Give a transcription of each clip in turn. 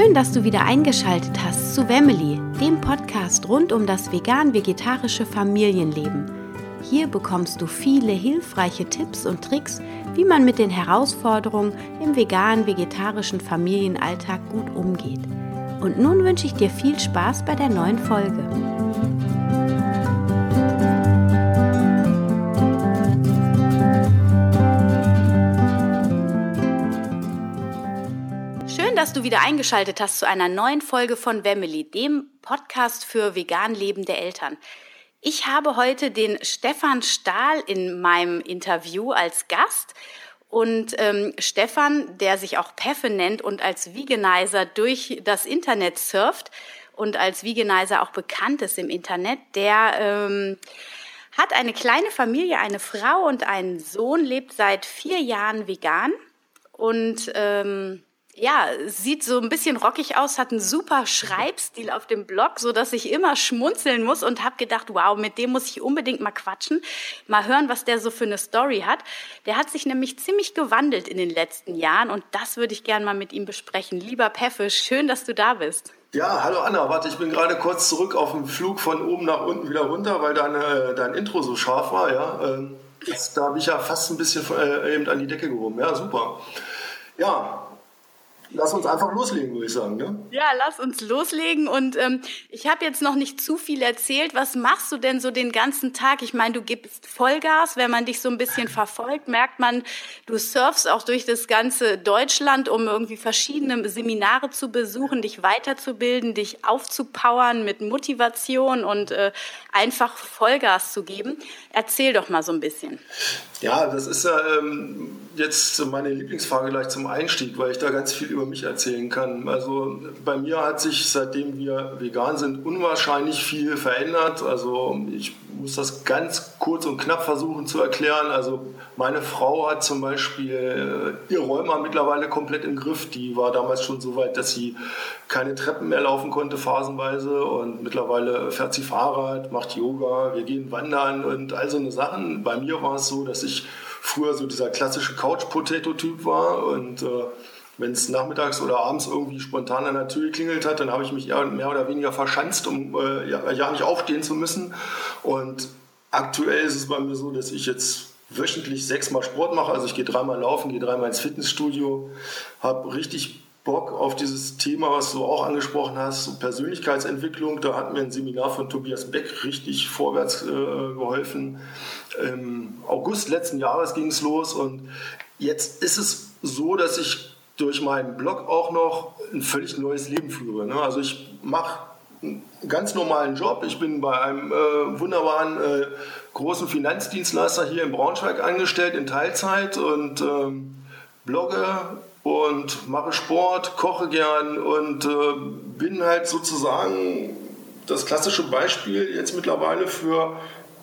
Schön, dass du wieder eingeschaltet hast zu Wemmeli, dem Podcast rund um das vegan-vegetarische Familienleben. Hier bekommst du viele hilfreiche Tipps und Tricks, wie man mit den Herausforderungen im vegan-vegetarischen Familienalltag gut umgeht. Und nun wünsche ich dir viel Spaß bei der neuen Folge. Dass du wieder eingeschaltet hast zu einer neuen Folge von Wemmeli, dem Podcast für vegan lebende Eltern. Ich habe heute den Stefan Stahl in meinem Interview als Gast. Und ähm, Stefan, der sich auch Peffe nennt und als Veganizer durch das Internet surft und als Veganizer auch bekannt ist im Internet, der ähm, hat eine kleine Familie, eine Frau und einen Sohn, lebt seit vier Jahren vegan und ähm, ja, sieht so ein bisschen rockig aus, hat einen super Schreibstil auf dem Blog, so dass ich immer schmunzeln muss und habe gedacht, wow, mit dem muss ich unbedingt mal quatschen, mal hören, was der so für eine Story hat. Der hat sich nämlich ziemlich gewandelt in den letzten Jahren und das würde ich gerne mal mit ihm besprechen. Lieber Peffe, schön, dass du da bist. Ja, hallo Anna, warte, ich bin gerade kurz zurück auf dem Flug von oben nach unten wieder runter, weil deine, dein Intro so scharf war, ja. Ähm, das, da habe ich ja fast ein bisschen äh, eben an die Decke gehoben. Ja, super. Ja, lass uns einfach loslegen, würde ich sagen. Ne? Ja, lass uns loslegen. Und ähm, ich habe jetzt noch nicht zu viel erzählt. Was machst du denn so den ganzen Tag? Ich meine, du gibst Vollgas. Wenn man dich so ein bisschen verfolgt, merkt man, du surfst auch durch das ganze Deutschland, um irgendwie verschiedene Seminare zu besuchen, dich weiterzubilden, dich aufzupowern mit Motivation und äh, einfach Vollgas zu geben. Erzähl doch mal so ein bisschen. Ja, das ist ja ähm, jetzt meine Lieblingsfrage gleich zum Einstieg, weil ich da ganz viel über mich erzählen kann. Also bei mir hat sich, seitdem wir vegan sind, unwahrscheinlich viel verändert. Also ich muss das ganz kurz und knapp versuchen zu erklären. Also meine Frau hat zum Beispiel äh, ihr Rheuma mittlerweile komplett im Griff. Die war damals schon so weit, dass sie keine Treppen mehr laufen konnte phasenweise und mittlerweile fährt sie Fahrrad, macht Yoga, wir gehen wandern und all so eine Sachen. Bei mir war es so, dass ich früher so dieser klassische Couch-Potato-Typ war und äh, wenn es nachmittags oder abends irgendwie spontan an der Tür geklingelt hat, dann habe ich mich eher mehr oder weniger verschanzt, um äh, ja, ja, nicht aufstehen zu müssen. Und aktuell ist es bei mir so, dass ich jetzt wöchentlich sechsmal Sport mache. Also ich gehe dreimal laufen, gehe dreimal ins Fitnessstudio, habe richtig Bock auf dieses Thema, was du auch angesprochen hast, Persönlichkeitsentwicklung. Da hat mir ein Seminar von Tobias Beck richtig vorwärts äh, geholfen. Im August letzten Jahres ging es los und jetzt ist es so, dass ich durch meinen Blog auch noch ein völlig neues Leben führe. Ne? Also ich mache einen ganz normalen Job. Ich bin bei einem äh, wunderbaren äh, großen Finanzdienstleister hier in Braunschweig angestellt in Teilzeit und ähm, blogge und mache Sport, koche gern und äh, bin halt sozusagen das klassische Beispiel jetzt mittlerweile für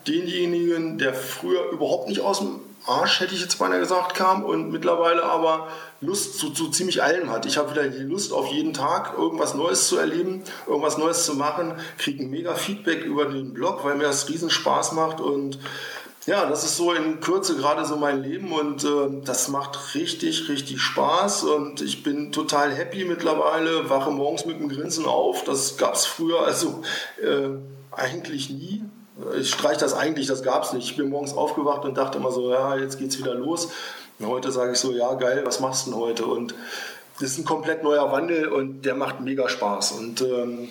denjenigen, der früher überhaupt nicht aus dem Arsch, hätte ich jetzt beinahe gesagt, kam und mittlerweile aber Lust zu, zu ziemlich allem hat. Ich habe wieder die Lust auf jeden Tag irgendwas Neues zu erleben, irgendwas Neues zu machen, kriege mega Feedback über den Blog, weil mir das riesen Spaß macht und ja, das ist so in Kürze gerade so mein Leben und äh, das macht richtig, richtig Spaß und ich bin total happy mittlerweile, wache morgens mit einem Grinsen auf. Das gab es früher also äh, eigentlich nie. Ich streiche das eigentlich, das gab es nicht. Ich bin morgens aufgewacht und dachte immer so, ja, jetzt geht's wieder los. Und heute sage ich so, ja, geil, was machst du denn heute? Und das ist ein komplett neuer Wandel und der macht mega Spaß. Und ähm,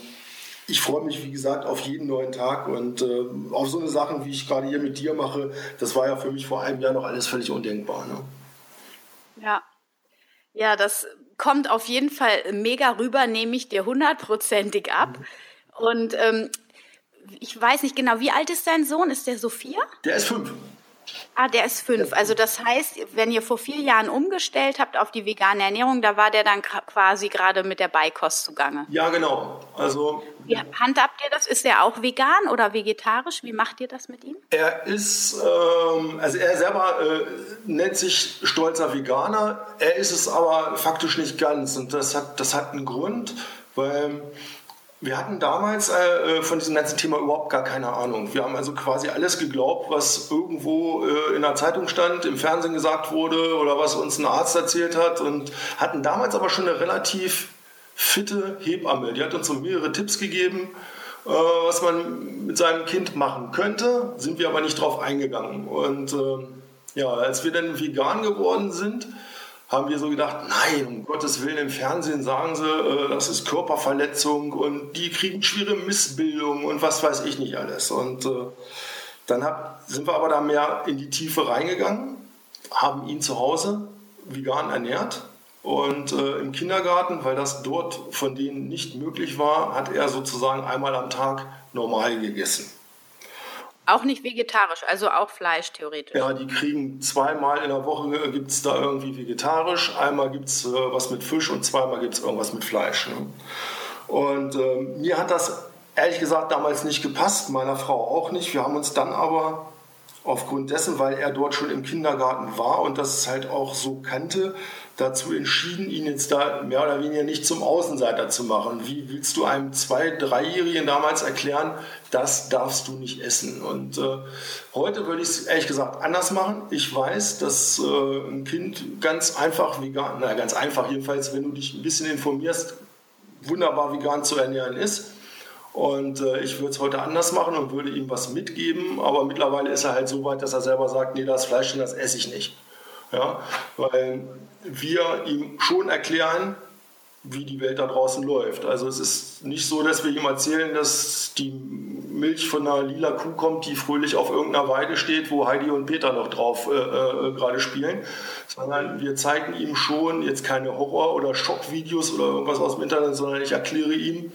ich freue mich, wie gesagt, auf jeden neuen Tag und äh, auf so eine Sachen, wie ich gerade hier mit dir mache. Das war ja für mich vor einem Jahr noch alles völlig undenkbar. Ne? Ja. Ja, das kommt auf jeden Fall mega rüber, nehme ich dir hundertprozentig ab. Mhm. Und ähm, ich weiß nicht genau, wie alt ist dein Sohn? Ist der so vier? Der ist fünf. Ah, der ist fünf. Also das heißt, wenn ihr vor vier Jahren umgestellt habt auf die vegane Ernährung, da war der dann quasi gerade mit der Beikost zugange. Ja, genau. Also wie handhabt ihr das? Ist er auch vegan oder vegetarisch? Wie macht ihr das mit ihm? Er ist, ähm, also er selber äh, nennt sich stolzer Veganer. Er ist es aber faktisch nicht ganz und das hat, das hat einen Grund, weil wir hatten damals äh, äh, von diesem ganzen Thema überhaupt gar keine Ahnung. Wir haben also quasi alles geglaubt, was irgendwo äh, in der Zeitung stand, im Fernsehen gesagt wurde oder was uns ein Arzt erzählt hat und hatten damals aber schon eine relativ fitte Hebamme. Die hat uns so mehrere Tipps gegeben, äh, was man mit seinem Kind machen könnte, sind wir aber nicht drauf eingegangen. Und äh, ja, als wir dann vegan geworden sind, haben wir so gedacht, nein, um Gottes Willen, im Fernsehen sagen sie, äh, das ist Körperverletzung und die kriegen schwere Missbildung und was weiß ich nicht alles. Und äh, dann hab, sind wir aber da mehr in die Tiefe reingegangen, haben ihn zu Hause vegan ernährt und äh, im Kindergarten, weil das dort von denen nicht möglich war, hat er sozusagen einmal am Tag normal gegessen. Auch nicht vegetarisch, also auch Fleisch theoretisch. Ja, die kriegen zweimal in der Woche äh, gibt es da irgendwie vegetarisch, einmal gibt es äh, was mit Fisch und zweimal gibt es irgendwas mit Fleisch. Ne? Und äh, mir hat das ehrlich gesagt damals nicht gepasst, meiner Frau auch nicht. Wir haben uns dann aber aufgrund dessen, weil er dort schon im Kindergarten war und das halt auch so kannte, dazu entschieden, ihn jetzt da mehr oder weniger nicht zum Außenseiter zu machen. Wie willst du einem Zwei-, Dreijährigen damals erklären, das darfst du nicht essen? Und äh, heute würde ich es ehrlich gesagt anders machen. Ich weiß, dass äh, ein Kind ganz einfach vegan, na ganz einfach jedenfalls, wenn du dich ein bisschen informierst, wunderbar vegan zu ernähren ist. Und äh, ich würde es heute anders machen und würde ihm was mitgeben, aber mittlerweile ist er halt so weit, dass er selber sagt, nee, das Fleisch, das esse ich nicht. Ja, weil wir ihm schon erklären, wie die Welt da draußen läuft. Also es ist nicht so, dass wir ihm erzählen, dass die Milch von einer lila Kuh kommt, die fröhlich auf irgendeiner Weide steht, wo Heidi und Peter noch drauf äh, äh, gerade spielen, sondern wir zeigen ihm schon jetzt keine Horror- oder Schockvideos oder irgendwas aus dem Internet, sondern ich erkläre ihm,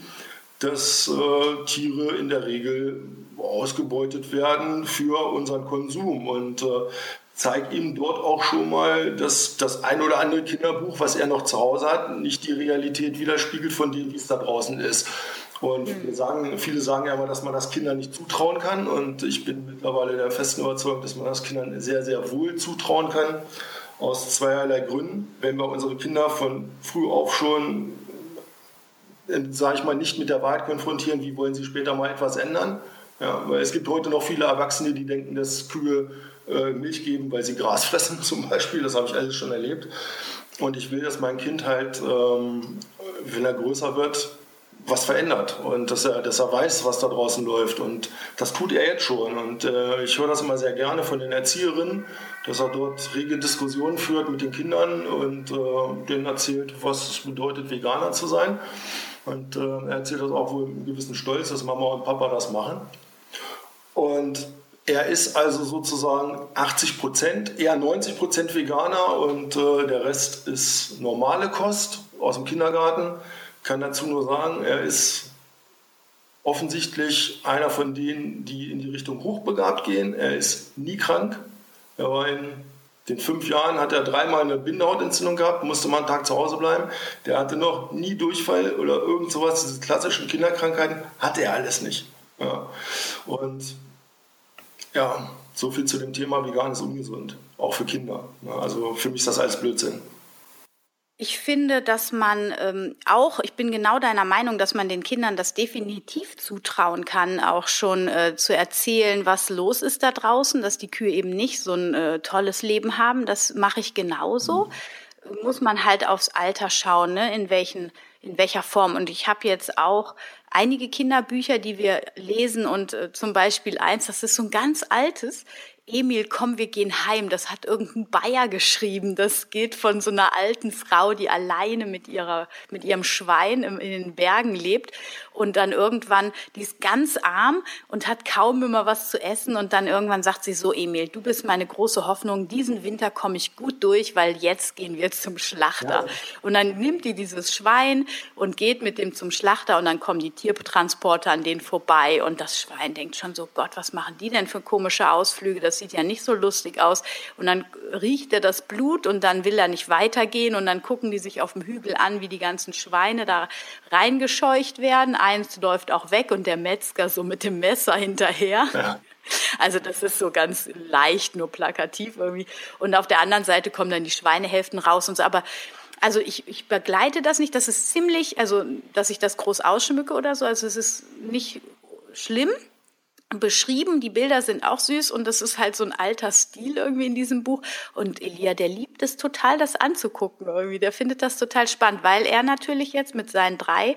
dass äh, Tiere in der Regel ausgebeutet werden für unseren Konsum. Und äh, zeigt ihm dort auch schon mal, dass das ein oder andere Kinderbuch, was er noch zu Hause hat, nicht die Realität widerspiegelt von dem, wie es da draußen ist. Und mhm. wir sagen, viele sagen ja immer, dass man das Kindern nicht zutrauen kann. Und ich bin mittlerweile der festen Überzeugung, dass man das Kindern sehr, sehr wohl zutrauen kann. Aus zweierlei Gründen. Wenn wir unsere Kinder von früh auf schon, äh, sage ich mal, nicht mit der Wahrheit konfrontieren, wie wollen sie später mal etwas ändern. Ja, weil es gibt heute noch viele Erwachsene, die denken, dass Kühe äh, Milch geben, weil sie Gras fressen zum Beispiel. Das habe ich alles schon erlebt. Und ich will, dass mein Kind halt, ähm, wenn er größer wird, was verändert und dass er, dass er weiß, was da draußen läuft. Und das tut er jetzt schon. Und äh, ich höre das immer sehr gerne von den Erzieherinnen, dass er dort rege Diskussionen führt mit den Kindern und äh, denen erzählt, was es bedeutet, Veganer zu sein. Und äh, er erzählt das auch wohl mit einem gewissen Stolz, dass Mama und Papa das machen. Und er ist also sozusagen 80 Prozent, eher 90 Prozent Veganer und äh, der Rest ist normale Kost aus dem Kindergarten. Kann dazu nur sagen, er ist offensichtlich einer von denen, die in die Richtung hochbegabt gehen. Er ist nie krank. Er war in den fünf Jahren hat er dreimal eine Bindehautentzündung gehabt, musste mal einen Tag zu Hause bleiben. Der hatte noch nie Durchfall oder irgend sowas, diese klassischen Kinderkrankheiten, hatte er alles nicht. Ja. Und ja, so viel zu dem Thema vegan ist ungesund, auch für Kinder. Also für mich ist das alles Blödsinn. Ich finde, dass man ähm, auch, ich bin genau deiner Meinung, dass man den Kindern das definitiv zutrauen kann, auch schon äh, zu erzählen, was los ist da draußen, dass die Kühe eben nicht so ein äh, tolles Leben haben. Das mache ich genauso. Mhm. Muss man halt aufs Alter schauen, ne? in welchen in welcher Form. Und ich habe jetzt auch einige Kinderbücher, die wir lesen und äh, zum Beispiel eins, das ist so ein ganz altes, Emil, komm, wir gehen heim. Das hat irgendein Bayer geschrieben. Das geht von so einer alten Frau, die alleine mit ihrer, mit ihrem Schwein in den Bergen lebt und dann irgendwann, die ist ganz arm und hat kaum immer was zu essen und dann irgendwann sagt sie so, Emil, du bist meine große Hoffnung. Diesen Winter komme ich gut durch, weil jetzt gehen wir zum Schlachter. Ja. Und dann nimmt die dieses Schwein und geht mit dem zum Schlachter und dann kommen die Tiertransporter an denen vorbei und das Schwein denkt schon so, Gott, was machen die denn für komische Ausflüge? Das sieht ja nicht so lustig aus. Und dann riecht er das Blut und dann will er nicht weitergehen und dann gucken die sich auf dem Hügel an, wie die ganzen Schweine da reingescheucht werden. Eins läuft auch weg und der Metzger so mit dem Messer hinterher. Ja. Also das ist so ganz leicht, nur plakativ irgendwie. Und auf der anderen Seite kommen dann die Schweinehälften raus und so. Aber also ich, ich begleite das nicht. Das ist ziemlich, also dass ich das groß ausschmücke oder so. Also es ist nicht schlimm beschrieben. Die Bilder sind auch süß und das ist halt so ein alter Stil irgendwie in diesem Buch. Und Elia, der liebt es total, das anzugucken irgendwie. Der findet das total spannend, weil er natürlich jetzt mit seinen drei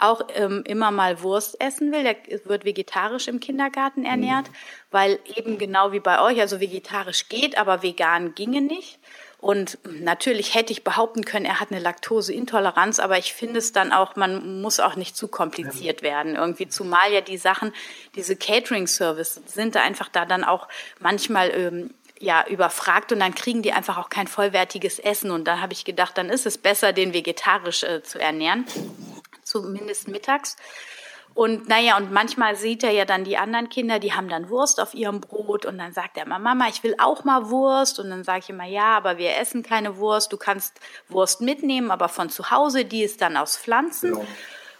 auch ähm, immer mal Wurst essen will. Der wird vegetarisch im Kindergarten ernährt, mhm. weil eben genau wie bei euch, also vegetarisch geht, aber vegan ginge nicht. Und natürlich hätte ich behaupten können, er hat eine Laktoseintoleranz, aber ich finde es dann auch, man muss auch nicht zu kompliziert werden irgendwie, zumal ja die Sachen, diese Catering-Service sind da einfach da dann auch manchmal ähm, ja überfragt und dann kriegen die einfach auch kein vollwertiges Essen und da habe ich gedacht, dann ist es besser, den vegetarisch äh, zu ernähren, zumindest mittags. Und naja, und manchmal sieht er ja dann die anderen Kinder, die haben dann Wurst auf ihrem Brot und dann sagt er immer, Mama, ich will auch mal Wurst. Und dann sage ich immer, ja, aber wir essen keine Wurst. Du kannst Wurst mitnehmen, aber von zu Hause, die ist dann aus Pflanzen. Ja.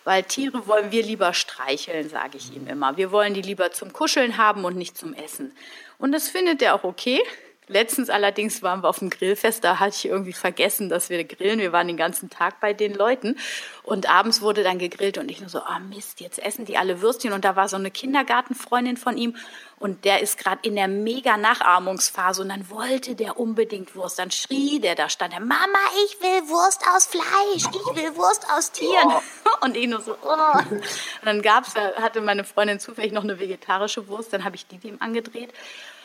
Weil Tiere wollen wir lieber streicheln, sage ich ihm immer. Wir wollen die lieber zum Kuscheln haben und nicht zum Essen. Und das findet er auch okay. Letztens allerdings waren wir auf dem Grillfest, da hatte ich irgendwie vergessen, dass wir grillen. Wir waren den ganzen Tag bei den Leuten und abends wurde dann gegrillt und ich nur so, ah oh Mist, jetzt essen die alle Würstchen und da war so eine Kindergartenfreundin von ihm und der ist gerade in der mega Nachahmungsphase und dann wollte der unbedingt Wurst. Dann schrie der, da stand der, Mama, ich will Wurst aus Fleisch, ich will Wurst aus Tieren. Und ich nur so, oh. Und dann gab's, hatte meine Freundin zufällig noch eine vegetarische Wurst, dann habe ich die dem angedreht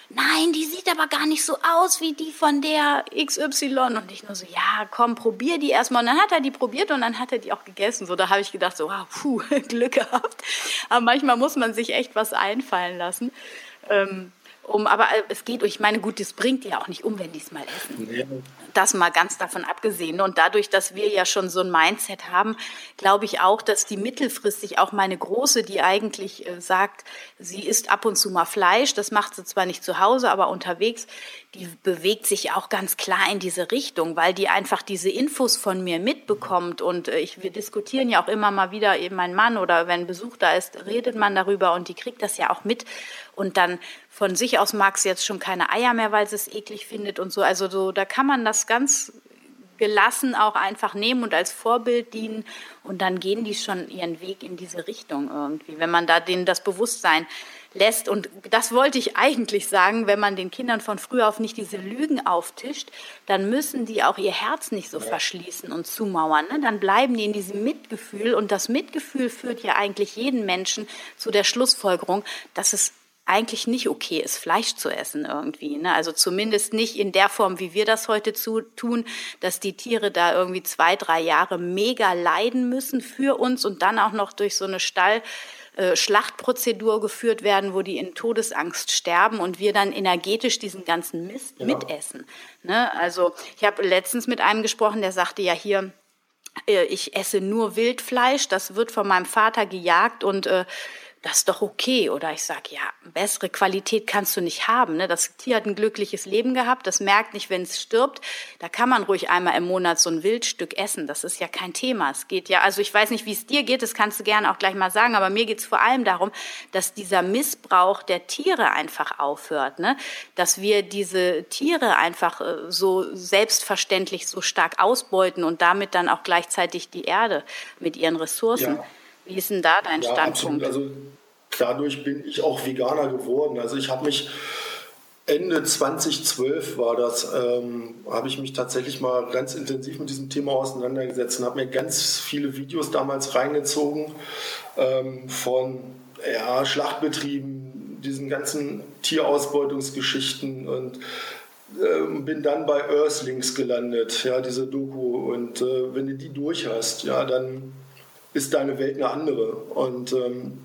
nein, die sieht aber gar nicht so aus wie die von der XY. Und ich nur so, ja, komm, probier die erstmal. Und dann hat er die probiert und dann hat er die auch gegessen. So, da habe ich gedacht, so, wow, puh, Glück gehabt. Aber manchmal muss man sich echt was einfallen lassen. Ähm, um, aber äh, es geht, ich meine, gut, das bringt die ja auch nicht um, wenn die es mal essen. Ja. Das mal ganz davon abgesehen. Und dadurch, dass wir ja schon so ein Mindset haben, glaube ich auch, dass die mittelfristig auch meine Große, die eigentlich äh, sagt, sie isst ab und zu mal Fleisch, das macht sie zwar nicht zu Hause, aber unterwegs, die bewegt sich auch ganz klar in diese Richtung, weil die einfach diese Infos von mir mitbekommt. Und äh, ich, wir diskutieren ja auch immer mal wieder, eben mein Mann oder wenn Besuch da ist, redet man darüber und die kriegt das ja auch mit. Und dann von sich aus mag sie jetzt schon keine Eier mehr, weil sie es eklig findet und so. Also so, da kann man das ganz gelassen auch einfach nehmen und als Vorbild dienen und dann gehen die schon ihren Weg in diese Richtung irgendwie, wenn man da denen das Bewusstsein lässt. Und das wollte ich eigentlich sagen, wenn man den Kindern von früh auf nicht diese Lügen auftischt, dann müssen die auch ihr Herz nicht so verschließen und zumauern. Ne? Dann bleiben die in diesem Mitgefühl und das Mitgefühl führt ja eigentlich jeden Menschen zu der Schlussfolgerung, dass es eigentlich nicht okay ist, Fleisch zu essen irgendwie. Ne? Also zumindest nicht in der Form, wie wir das heute zu, tun, dass die Tiere da irgendwie zwei, drei Jahre mega leiden müssen für uns und dann auch noch durch so eine Stall äh, Schlachtprozedur geführt werden, wo die in Todesangst sterben und wir dann energetisch diesen ganzen Mist ja. mitessen. Ne? Also ich habe letztens mit einem gesprochen, der sagte ja hier, äh, ich esse nur Wildfleisch, das wird von meinem Vater gejagt und äh, das ist doch okay. Oder ich sage, ja, bessere Qualität kannst du nicht haben. Ne? Das Tier hat ein glückliches Leben gehabt, das merkt nicht, wenn es stirbt. Da kann man ruhig einmal im Monat so ein Wildstück essen. Das ist ja kein Thema. Es geht ja, also ich weiß nicht, wie es dir geht, das kannst du gerne auch gleich mal sagen, aber mir geht es vor allem darum, dass dieser Missbrauch der Tiere einfach aufhört. Ne? Dass wir diese Tiere einfach äh, so selbstverständlich so stark ausbeuten und damit dann auch gleichzeitig die Erde mit ihren Ressourcen. Ja. Wie ist denn da dein ja, Standpunkt? Absolut. Also dadurch bin ich auch Veganer geworden. Also ich habe mich Ende 2012 war das, ähm, habe ich mich tatsächlich mal ganz intensiv mit diesem Thema auseinandergesetzt und habe mir ganz viele Videos damals reingezogen ähm, von ja, Schlachtbetrieben, diesen ganzen Tierausbeutungsgeschichten und ähm, bin dann bei Earthlings gelandet, ja, diese Doku. Und äh, wenn du die durch hast, ja, dann ist deine Welt eine andere. Und ähm,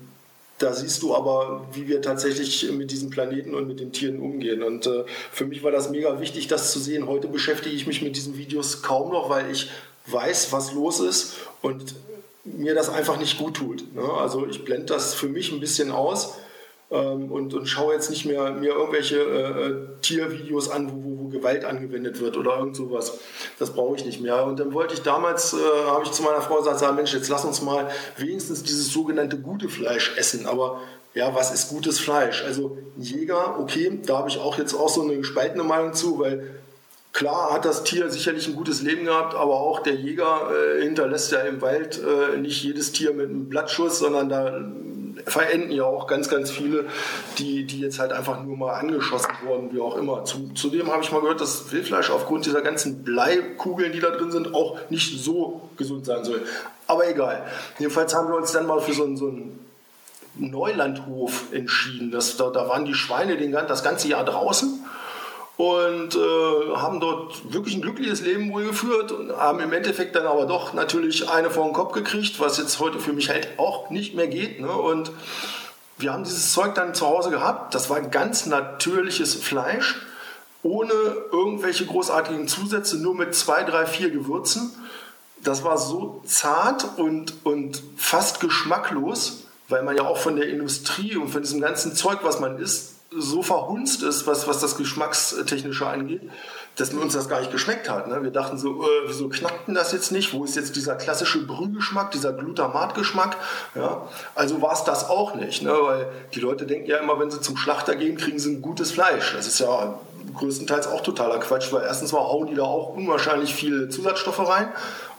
da siehst du aber, wie wir tatsächlich mit diesem Planeten und mit den Tieren umgehen. Und äh, für mich war das mega wichtig, das zu sehen. Heute beschäftige ich mich mit diesen Videos kaum noch, weil ich weiß, was los ist und mir das einfach nicht gut tut. Ne? Also ich blende das für mich ein bisschen aus ähm, und, und schaue jetzt nicht mehr mir irgendwelche äh, äh, Tiervideos an, wo, wo, wo, Gewalt angewendet wird oder irgend sowas. Das brauche ich nicht mehr. Und dann wollte ich damals, äh, habe ich zu meiner Frau gesagt, Mensch, jetzt lass uns mal wenigstens dieses sogenannte gute Fleisch essen. Aber ja, was ist gutes Fleisch? Also Jäger, okay, da habe ich auch jetzt auch so eine gespaltene Meinung zu, weil Klar hat das Tier sicherlich ein gutes Leben gehabt, aber auch der Jäger äh, hinterlässt ja im Wald äh, nicht jedes Tier mit einem Blattschuss, sondern da verenden ja auch ganz, ganz viele, die, die jetzt halt einfach nur mal angeschossen wurden, wie auch immer. zudem habe ich mal gehört, dass Wildfleisch aufgrund dieser ganzen Bleikugeln, die da drin sind, auch nicht so gesund sein soll. Aber egal. Jedenfalls haben wir uns dann mal für so, so einen Neulandhof entschieden. Das, da, da waren die Schweine den, das ganze Jahr draußen und äh, haben dort wirklich ein glückliches Leben wohl geführt und haben im Endeffekt dann aber doch natürlich eine vor den Kopf gekriegt, was jetzt heute für mich halt auch nicht mehr geht. Ne? Und wir haben dieses Zeug dann zu Hause gehabt. Das war ganz natürliches Fleisch, ohne irgendwelche großartigen Zusätze, nur mit zwei, drei, vier Gewürzen. Das war so zart und, und fast geschmacklos, weil man ja auch von der Industrie und von diesem ganzen Zeug, was man isst, so verhunzt ist, was, was das Geschmackstechnische angeht, dass mir uns das gar nicht geschmeckt hat. Ne? Wir dachten so, äh, wieso knackt denn das jetzt nicht? Wo ist jetzt dieser klassische Brühgeschmack, dieser Glutamatgeschmack? Ja? Also war es das auch nicht, ne? weil die Leute denken ja immer, wenn sie zum Schlachter gehen, kriegen sie ein gutes Fleisch. Das ist ja größtenteils auch totaler Quatsch, weil erstens mal hauen die da auch unwahrscheinlich viele Zusatzstoffe rein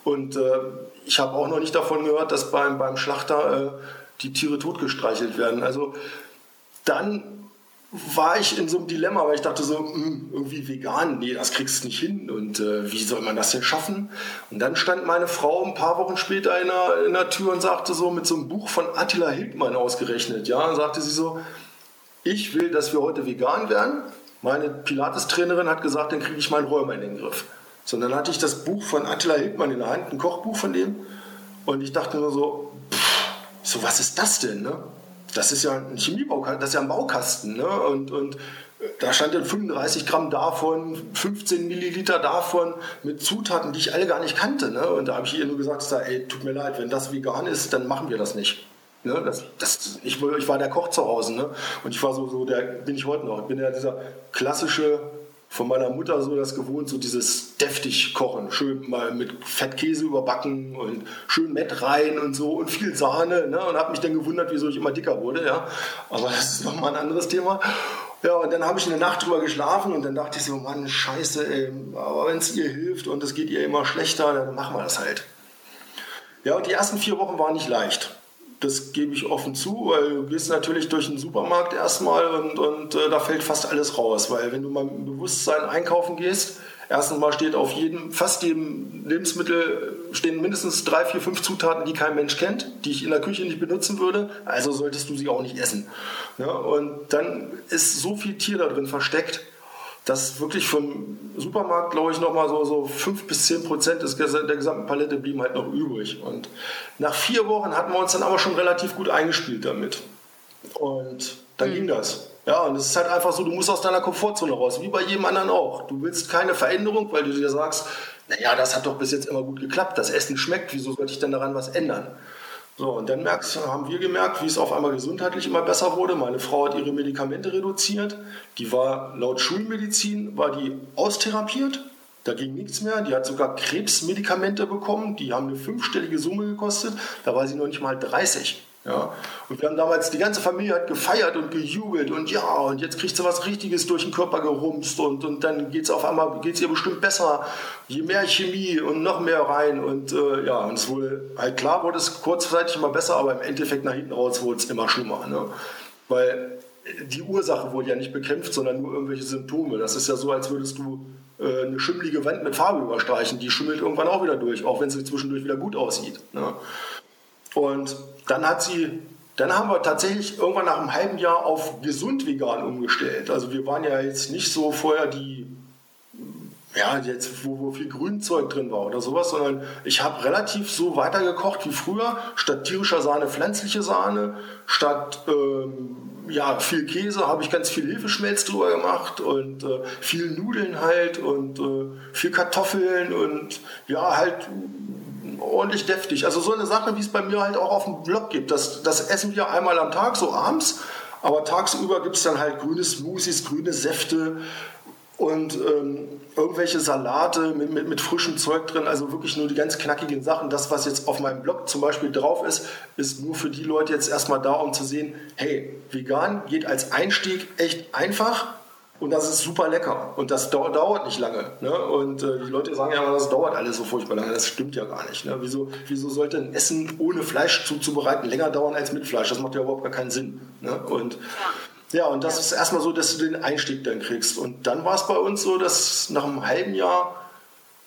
und äh, ich habe auch noch nicht davon gehört, dass beim, beim Schlachter äh, die Tiere totgestreichelt werden. Also dann war ich in so einem Dilemma, weil ich dachte so, mh, hm, irgendwie vegan, nee, das kriegst du nicht hin und äh, wie soll man das denn schaffen? Und dann stand meine Frau ein paar Wochen später in der, in der Tür und sagte so mit so einem Buch von Attila Hildmann ausgerechnet, ja, und sagte sie so, ich will, dass wir heute vegan werden. Meine Pilates-Trainerin hat gesagt, dann kriege ich meinen Räumer in den Griff. So, und dann hatte ich das Buch von Attila Hildmann in der Hand, ein Kochbuch von dem, und ich dachte nur so, pff, so was ist das denn, ne? Das ist ja ein Chemiebaukasten, das ist ja ein Baukasten. Ne? Und, und da stand dann 35 Gramm davon, 15 Milliliter davon mit Zutaten, die ich alle gar nicht kannte. Ne? Und da habe ich ihr nur gesagt, ey, tut mir leid, wenn das vegan ist, dann machen wir das nicht. Ne? Das, das, ich, ich, war der Koch zu Hause ne? und ich war so, so der, bin ich heute noch, ich bin ja dieser klassische von meiner Mutter so das gewohnt, so dieses deftig kochen, schön mal mit Fettkäse überbacken und schön Mett rein und so und viel Sahne ne? und habe mich dann gewundert, wieso ich immer dicker wurde, ja. Aber das ist nochmal ein anderes Thema. Ja, und dann habe ich eine Nacht drüber geschlafen und dann dachte ich so, Mann, scheiße, ey, aber wenn es ihr hilft und es geht ihr immer schlechter, dann machen wir das halt. Ja, und die ersten vier Wochen waren nicht leicht das gebe ich offen zu, weil du gehst natürlich durch den Supermarkt erstmal und, und äh, da fällt fast alles raus, weil wenn du mal im Bewusstsein einkaufen gehst, erstens mal steht auf jedem, fast jedem Lebensmittel stehen mindestens drei, vier, fünf Zutaten, die kein Mensch kennt, die ich in der Küche nicht benutzen würde, also solltest du sie auch nicht essen. Ja, und dann ist so viel Tier da drin versteckt, dass wirklich vom Supermarkt, glaube ich, nochmal so, so 5 bis 10 Prozent des, der gesamten Palette blieben halt noch übrig. Und nach vier Wochen hatten wir uns dann aber schon relativ gut eingespielt damit. Und dann mhm. ging das. Ja, und es ist halt einfach so, du musst aus deiner Komfortzone raus, wie bei jedem anderen auch. Du willst keine Veränderung, weil du dir sagst, naja, das hat doch bis jetzt immer gut geklappt, das Essen schmeckt, wieso sollte ich denn daran was ändern? So, und dann merkst, haben wir gemerkt, wie es auf einmal gesundheitlich immer besser wurde. Meine Frau hat ihre Medikamente reduziert. Die war laut Schulmedizin, war die austherapiert. Da ging nichts mehr. Die hat sogar Krebsmedikamente bekommen. Die haben eine fünfstellige Summe gekostet. Da war sie noch nicht mal 30. Ja? Und wir haben damals, die ganze Familie hat gefeiert und gejubelt und ja, und jetzt kriegt sie was Richtiges durch den Körper gerumst und, und dann geht es auf einmal, geht es ihr bestimmt besser. Je mehr Chemie und noch mehr rein und äh, ja, und es wurde halt klar, wurde es kurzzeitig immer besser, aber im Endeffekt nach hinten raus wurde es immer schlimmer. Ne? Weil die Ursache wurde ja nicht bekämpft, sondern nur irgendwelche Symptome. Das ist ja so, als würdest du äh, eine schimmelige Wand mit Farbe überstreichen. Die schimmelt irgendwann auch wieder durch, auch wenn sie zwischendurch wieder gut aussieht. Ne? Und dann hat sie, dann haben wir tatsächlich irgendwann nach einem halben Jahr auf gesund vegan umgestellt. Also wir waren ja jetzt nicht so vorher die, ja, jetzt, wo, wo viel Grünzeug drin war oder sowas, sondern ich habe relativ so weitergekocht wie früher. Statt tierischer Sahne pflanzliche Sahne, statt ähm, ja, viel Käse habe ich ganz viel Hefeschmelz drüber gemacht und äh, viel Nudeln halt und äh, viel Kartoffeln und ja, halt ordentlich deftig. Also so eine Sache, wie es bei mir halt auch auf dem Blog gibt. Das, das essen wir einmal am Tag, so abends. Aber tagsüber gibt es dann halt grüne Smoothies, grüne Säfte und ähm, irgendwelche Salate mit, mit, mit, frischem Zeug drin. Also wirklich nur die ganz knackigen Sachen. Das, was jetzt auf meinem Blog zum Beispiel drauf ist, ist nur für die Leute jetzt erstmal da, um zu sehen, hey, vegan geht als Einstieg echt einfach und das ist super lecker und das dauert, dauert nicht lange. Ne? Und äh, die Leute sagen ja immer, das dauert alles so furchtbar lange. Das stimmt ja gar nicht. Ne? Wieso, wieso sollte ein Essen ohne Fleisch zuzubereiten länger dauern als mit Fleisch? Das macht ja überhaupt gar keinen Sinn. Ne? Und ja. ja, und das ist erstmal so, dass du den Einstieg dann kriegst. Und dann war es bei uns so, dass nach einem halben Jahr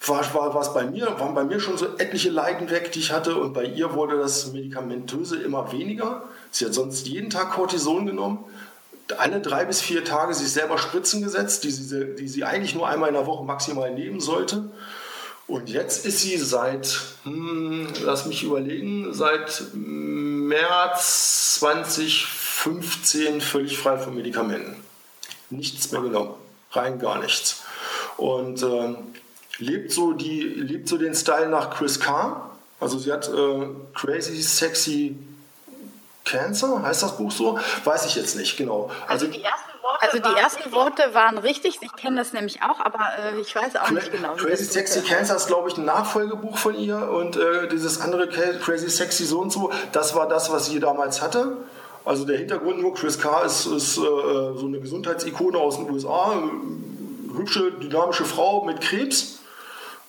war, war, war es bei mir, waren bei mir schon so etliche Leiden weg, die ich hatte. Und bei ihr wurde das Medikamentöse immer weniger. Sie hat sonst jeden Tag Cortison genommen alle drei bis vier Tage sich selber Spritzen gesetzt, die sie, die sie eigentlich nur einmal in der Woche maximal nehmen sollte. Und jetzt ist sie seit, hm, lass mich überlegen, seit März 2015 völlig frei von Medikamenten. Nichts mehr genommen, rein gar nichts. Und äh, lebt, so die, lebt so den Style nach Chris Carr. Also sie hat äh, Crazy Sexy Cancer, heißt das Buch so? Weiß ich jetzt nicht, genau. Also, also die ersten Worte, also die ersten Worte waren richtig, ich kenne das nämlich auch, aber äh, ich weiß auch Cra nicht genau. Crazy Sexy Cancer ist, glaube ich, ein Nachfolgebuch von ihr und äh, dieses andere Crazy Sexy so und so, das war das, was sie damals hatte. Also der Hintergrund nur, Chris Carr ist, ist äh, so eine Gesundheitsikone aus den USA, hübsche, dynamische Frau mit Krebs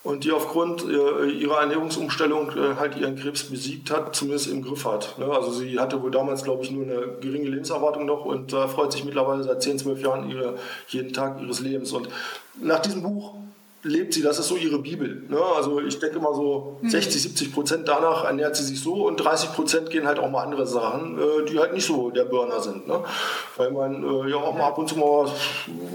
und die aufgrund äh, ihrer Ernährungsumstellung äh, halt ihren Krebs besiegt hat, zumindest im Griff hat. Ne? Also sie hatte wohl damals, glaube ich, nur eine geringe Lebenserwartung noch und äh, freut sich mittlerweile seit 10, 12 Jahren ihre, jeden Tag ihres Lebens. Und nach diesem Buch lebt sie, das ist so ihre Bibel. Ne? Also ich denke mal so 60, mhm. 70 Prozent danach ernährt sie sich so und 30 Prozent gehen halt auch mal andere Sachen, äh, die halt nicht so der Burner sind. Ne? Weil man äh, ja auch mal ab und zu mal,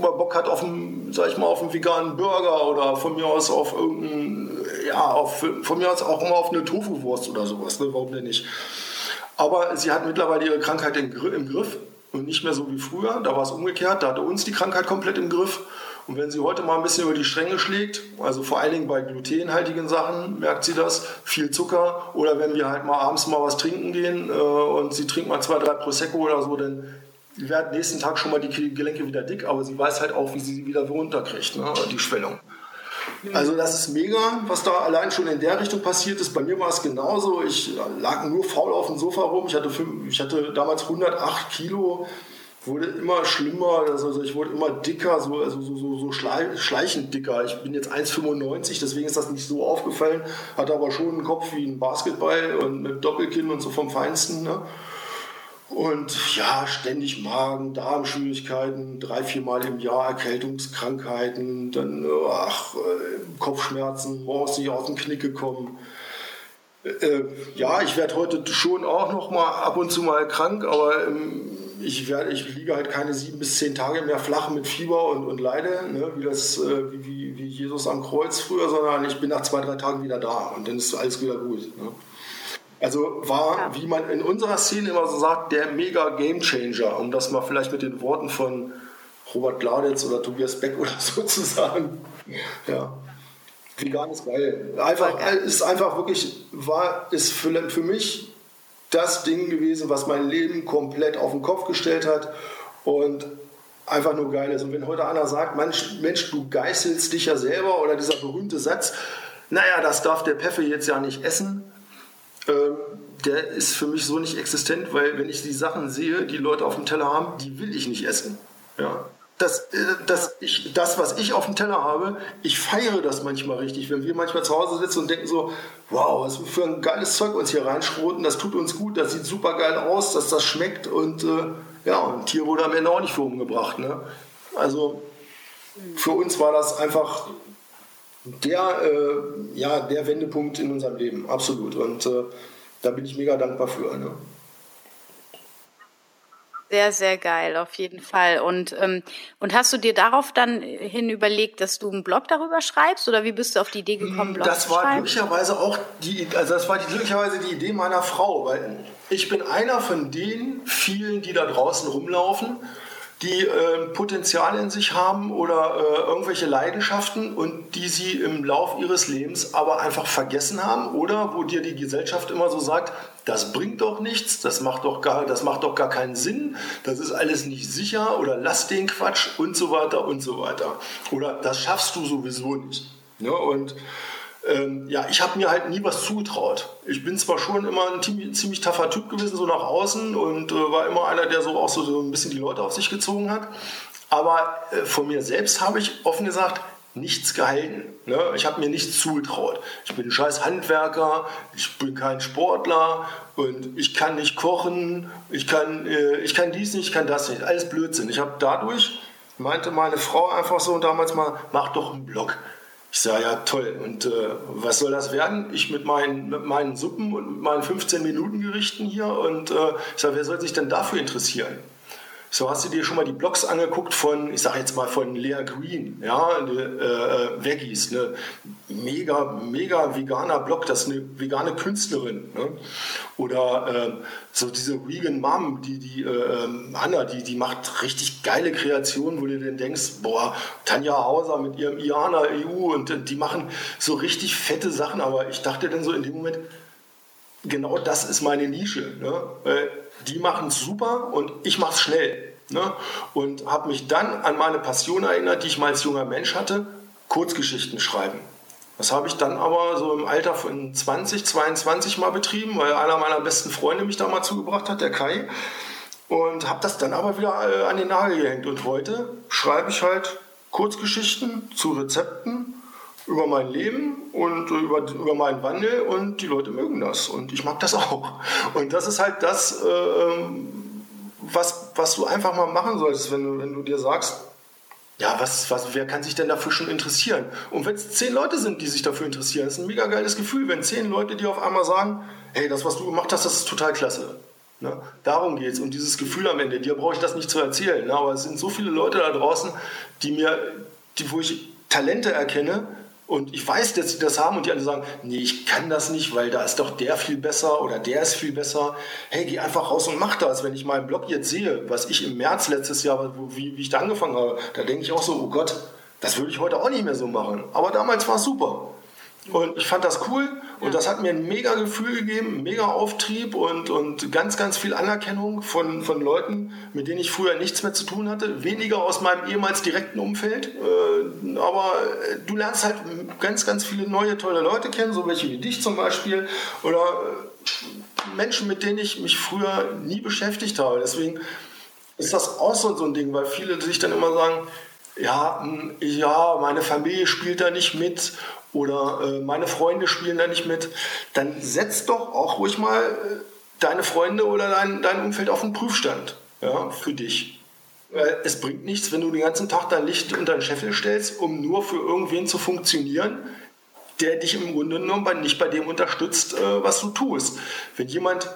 mal Bock hat auf einen, sag ich mal, auf einen veganen Burger oder von mir aus auf irgendeinen, ja, auf, von mir aus auch mal auf eine Tofu-Wurst oder sowas. Ne? Warum denn nicht? Aber sie hat mittlerweile ihre Krankheit im Griff und nicht mehr so wie früher. Da war es umgekehrt, da hatte uns die Krankheit komplett im Griff. Und wenn sie heute mal ein bisschen über die Stränge schlägt, also vor allen Dingen bei glutenhaltigen Sachen, merkt sie das, viel Zucker. Oder wenn wir halt mal abends mal was trinken gehen äh, und sie trinkt mal zwei, drei Prosecco oder so, dann werden nächsten Tag schon mal die Gelenke wieder dick, aber sie weiß halt auch, wie sie sie wieder runterkriegt, ne, die Schwellung. Also das ist mega, was da allein schon in der Richtung passiert ist. Bei mir war es genauso. Ich lag nur faul auf dem Sofa rum. Ich hatte, fünf, ich hatte damals 108 Kilo wurde immer schlimmer, also ich wurde immer dicker, so, also so, so, so schleichend dicker. Ich bin jetzt 1,95, deswegen ist das nicht so aufgefallen, hatte aber schon einen Kopf wie ein Basketball und mit Doppelkinn und so vom Feinsten. Ne? Und ja, ständig Magen, Darmschwierigkeiten, drei, viermal im Jahr Erkältungskrankheiten, dann ach, äh, Kopfschmerzen, morgens nicht aus dem Knick gekommen. Äh, ja, ich werde heute schon auch noch mal ab und zu mal krank, aber ähm, ich, werde, ich liege halt keine sieben bis zehn Tage mehr flach mit Fieber und, und leide, ne, wie, das, äh, wie, wie Jesus am Kreuz früher, sondern ich bin nach zwei, drei Tagen wieder da und dann ist alles wieder gut. Ne. Also war, wie man in unserer Szene immer so sagt, der mega Game Changer, um das mal vielleicht mit den Worten von Robert Gladitz oder Tobias Beck oder so zu sagen. Ja. Vegan ist geil. Einfach, ist einfach wirklich, war, ist für, für mich das Ding gewesen, was mein Leben komplett auf den Kopf gestellt hat und einfach nur geil ist. Und wenn heute einer sagt, Mensch, Mensch du geißelst dich ja selber oder dieser berühmte Satz, naja, das darf der Peffe jetzt ja nicht essen, ähm, der ist für mich so nicht existent, weil wenn ich die Sachen sehe, die Leute auf dem Teller haben, die will ich nicht essen. Ja das, äh, das, ich, das, was ich auf dem Teller habe, ich feiere das manchmal richtig. Wenn wir manchmal zu Hause sitzen und denken so, wow, was für ein geiles Zeug uns hier reinschroten, das tut uns gut, das sieht super geil aus, dass das schmeckt und äh, ja, ein Tier wurde am Ende auch nicht für umgebracht. Ne? Also für uns war das einfach der, äh, ja, der Wendepunkt in unserem Leben, absolut. Und äh, da bin ich mega dankbar für. Ne? Sehr, sehr geil, auf jeden Fall. Und, ähm, und hast du dir darauf dann hin überlegt, dass du einen Blog darüber schreibst oder wie bist du auf die Idee gekommen, Blog das zu schreiben? Das war glücklicherweise auch die, also das war die, glücklicherweise die Idee meiner Frau, weil ich bin einer von den vielen, die da draußen rumlaufen die äh, Potenzial in sich haben oder äh, irgendwelche Leidenschaften und die sie im Lauf ihres Lebens aber einfach vergessen haben oder wo dir die Gesellschaft immer so sagt, das bringt doch nichts, das macht doch gar, das macht doch gar keinen Sinn, das ist alles nicht sicher oder lass den Quatsch und so weiter und so weiter. Oder das schaffst du sowieso nicht. Ja, ne? und ähm, ja, ich habe mir halt nie was zugetraut. Ich bin zwar schon immer ein ziemlich, ziemlich taffer Typ gewesen, so nach außen und äh, war immer einer, der so auch so, so ein bisschen die Leute auf sich gezogen hat. Aber äh, von mir selbst habe ich offen gesagt nichts gehalten. Ne? Ich habe mir nichts zugetraut. Ich bin ein scheiß Handwerker, ich bin kein Sportler und ich kann nicht kochen, ich kann, äh, ich kann dies nicht, ich kann das nicht. Alles Blödsinn. Ich habe dadurch, meinte meine Frau einfach so damals mal, mach doch einen Blog. Ich sage, ja, toll. Und äh, was soll das werden? Ich mit meinen, mit meinen Suppen und mit meinen 15-Minuten-Gerichten hier. Und äh, ich sage, wer soll sich denn dafür interessieren? So hast du dir schon mal die Blogs angeguckt von, ich sage jetzt mal von Lea Green, ja, äh, äh, Veggies, eine mega, mega veganer Blog, das ist eine vegane Künstlerin. Ne? Oder äh, so diese Vegan Mom, die, die äh, Anna, die, die macht richtig geile Kreationen, wo du dann denkst, boah, Tanja Hauser mit ihrem IANA EU und die machen so richtig fette Sachen, aber ich dachte dann so in dem Moment, genau das ist meine Nische. Ne? Die machen es super und ich mache es schnell. Ne? Und habe mich dann an meine Passion erinnert, die ich mal als junger Mensch hatte, Kurzgeschichten schreiben. Das habe ich dann aber so im Alter von 20, 22 mal betrieben, weil einer meiner besten Freunde mich da mal zugebracht hat, der Kai. Und habe das dann aber wieder äh, an den Nagel gehängt. Und heute schreibe ich halt Kurzgeschichten zu Rezepten über mein Leben und über, über meinen Wandel und die Leute mögen das und ich mag das auch. Und das ist halt das, äh, was, was du einfach mal machen solltest, wenn du, wenn du dir sagst, ja, was, was, wer kann sich denn dafür schon interessieren? Und wenn es zehn Leute sind, die sich dafür interessieren, ist ein mega geiles Gefühl, wenn zehn Leute dir auf einmal sagen, hey, das, was du gemacht hast, das ist total klasse. Ne? Darum geht es, um dieses Gefühl am Ende. Dir brauche ich das nicht zu erzählen. Ne? Aber es sind so viele Leute da draußen, die mir, die, wo ich Talente erkenne, und ich weiß, dass sie das haben und die anderen sagen, nee, ich kann das nicht, weil da ist doch der viel besser oder der ist viel besser. Hey, geh einfach raus und mach das. Wenn ich meinen Blog jetzt sehe, was ich im März letztes Jahr, wie, wie ich da angefangen habe, da denke ich auch so, oh Gott, das würde ich heute auch nicht mehr so machen. Aber damals war es super. Und ich fand das cool und das hat mir ein mega Gefühl gegeben, mega Auftrieb und, und ganz, ganz viel Anerkennung von, von Leuten, mit denen ich früher nichts mehr zu tun hatte. Weniger aus meinem ehemals direkten Umfeld. Äh, aber du lernst halt ganz, ganz viele neue, tolle Leute kennen, so welche wie dich zum Beispiel. Oder äh, Menschen, mit denen ich mich früher nie beschäftigt habe. Deswegen ist das auch so ein Ding, weil viele sich dann immer sagen, ja, hm, ja, meine Familie spielt da nicht mit oder äh, meine Freunde spielen da nicht mit, dann setz doch auch ruhig mal äh, deine Freunde oder dein, dein Umfeld auf den Prüfstand ja, für dich. Weil es bringt nichts, wenn du den ganzen Tag dein Licht unter den Scheffel stellst, um nur für irgendwen zu funktionieren, der dich im Grunde genommen nicht bei dem unterstützt, äh, was du tust. Wenn jemand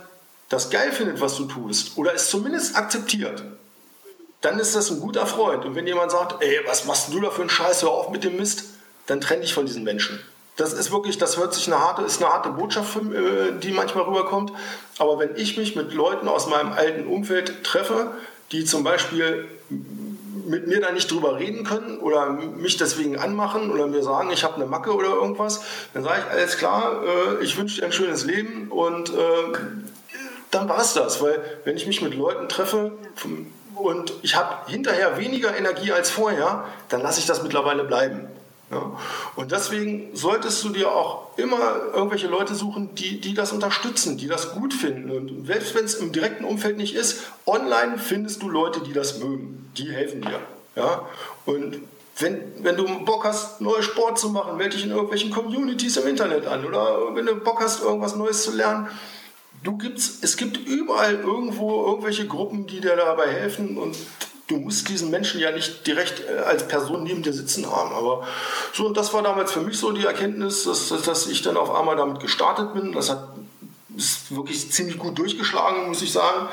das geil findet, was du tust, oder es zumindest akzeptiert, dann ist das ein guter Freund. Und wenn jemand sagt, ey, was machst du da für einen Scheiß, hör auf mit dem Mist, dann trenn dich von diesen Menschen. Das ist wirklich, das hört sich eine harte, ist eine harte Botschaft, äh, die manchmal rüberkommt. Aber wenn ich mich mit Leuten aus meinem alten Umfeld treffe, die zum Beispiel mit mir da nicht drüber reden können oder mich deswegen anmachen oder mir sagen, ich habe eine Macke oder irgendwas, dann sage ich, alles klar, äh, ich wünsche dir ein schönes Leben und äh, dann war es das. Weil wenn ich mich mit Leuten treffe und ich habe hinterher weniger Energie als vorher, dann lasse ich das mittlerweile bleiben. Ja. Und deswegen solltest du dir auch immer irgendwelche Leute suchen, die, die das unterstützen, die das gut finden. Und selbst wenn es im direkten Umfeld nicht ist, online findest du Leute, die das mögen. Die helfen dir. Ja. Und wenn, wenn du Bock hast, neue Sport zu machen, melde dich in irgendwelchen Communities im Internet an. Oder wenn du Bock hast, irgendwas Neues zu lernen, du gibt's, es gibt überall irgendwo irgendwelche Gruppen, die dir dabei helfen. Und du musst diesen Menschen ja nicht direkt äh, als Person neben dir sitzen haben. Aber so, und das war damals für mich so die Erkenntnis, dass, dass ich dann auf einmal damit gestartet bin. Das hat ist wirklich ziemlich gut durchgeschlagen, muss ich sagen.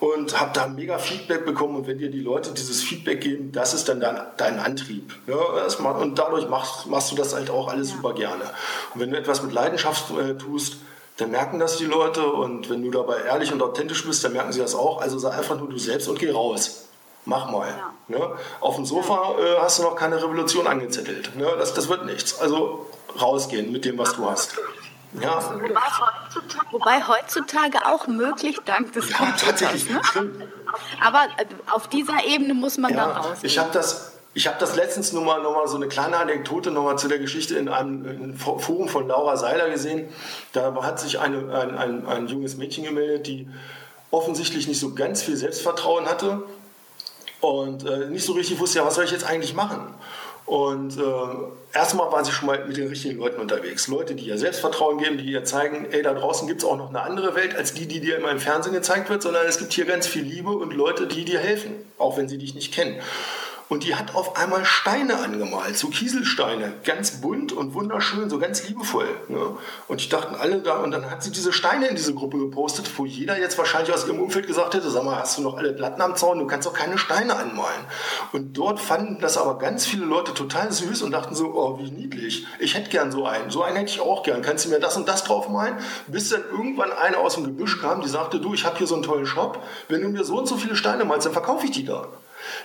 Und habe da mega Feedback bekommen. Und wenn dir die Leute dieses Feedback geben, das ist dann dein, dein Antrieb. Ja, macht, und dadurch machst, machst du das halt auch alles super gerne. Und wenn du etwas mit Leidenschaft äh, tust, dann merken das die Leute. Und wenn du dabei ehrlich und authentisch bist, dann merken sie das auch. Also sei einfach nur du selbst und geh raus mach mal. Ja. Ne? Auf dem Sofa äh, hast du noch keine Revolution angezettelt. Ne? Das, das wird nichts. Also rausgehen mit dem, was du hast. Ja. Wobei heutzutage auch möglich, dank des ja, tatsächlich. Ne? Aber äh, auf dieser Ebene muss man ja, dann raus. Ich habe das, ich habe das letztens nur mal, noch mal so eine kleine Anekdote noch mal zu der Geschichte in einem, in einem Forum von Laura Seiler gesehen. Da hat sich eine, ein, ein, ein junges Mädchen gemeldet, die offensichtlich nicht so ganz viel Selbstvertrauen hatte und äh, nicht so richtig wusste, ja, was soll ich jetzt eigentlich machen? Und äh, erstmal waren sie schon mal mit den richtigen Leuten unterwegs. Leute, die ihr Selbstvertrauen geben, die ihr zeigen, ey, da draußen gibt es auch noch eine andere Welt als die, die dir immer im Fernsehen gezeigt wird, sondern es gibt hier ganz viel Liebe und Leute, die dir helfen, auch wenn sie dich nicht kennen. Und die hat auf einmal Steine angemalt, so Kieselsteine, ganz bunt und wunderschön, so ganz liebevoll. Ne? Und ich dachten alle da, und dann hat sie diese Steine in diese Gruppe gepostet, wo jeder jetzt wahrscheinlich aus ihrem Umfeld gesagt hätte, sag mal, hast du noch alle Platten am Zaun, du kannst doch keine Steine anmalen. Und dort fanden das aber ganz viele Leute total süß und dachten so, oh, wie niedlich, ich hätte gern so einen, so einen hätte ich auch gern, kannst du mir das und das drauf malen? Bis dann irgendwann eine aus dem Gebüsch kam, die sagte, du, ich habe hier so einen tollen Shop, wenn du mir so und so viele Steine malst, dann verkaufe ich die da.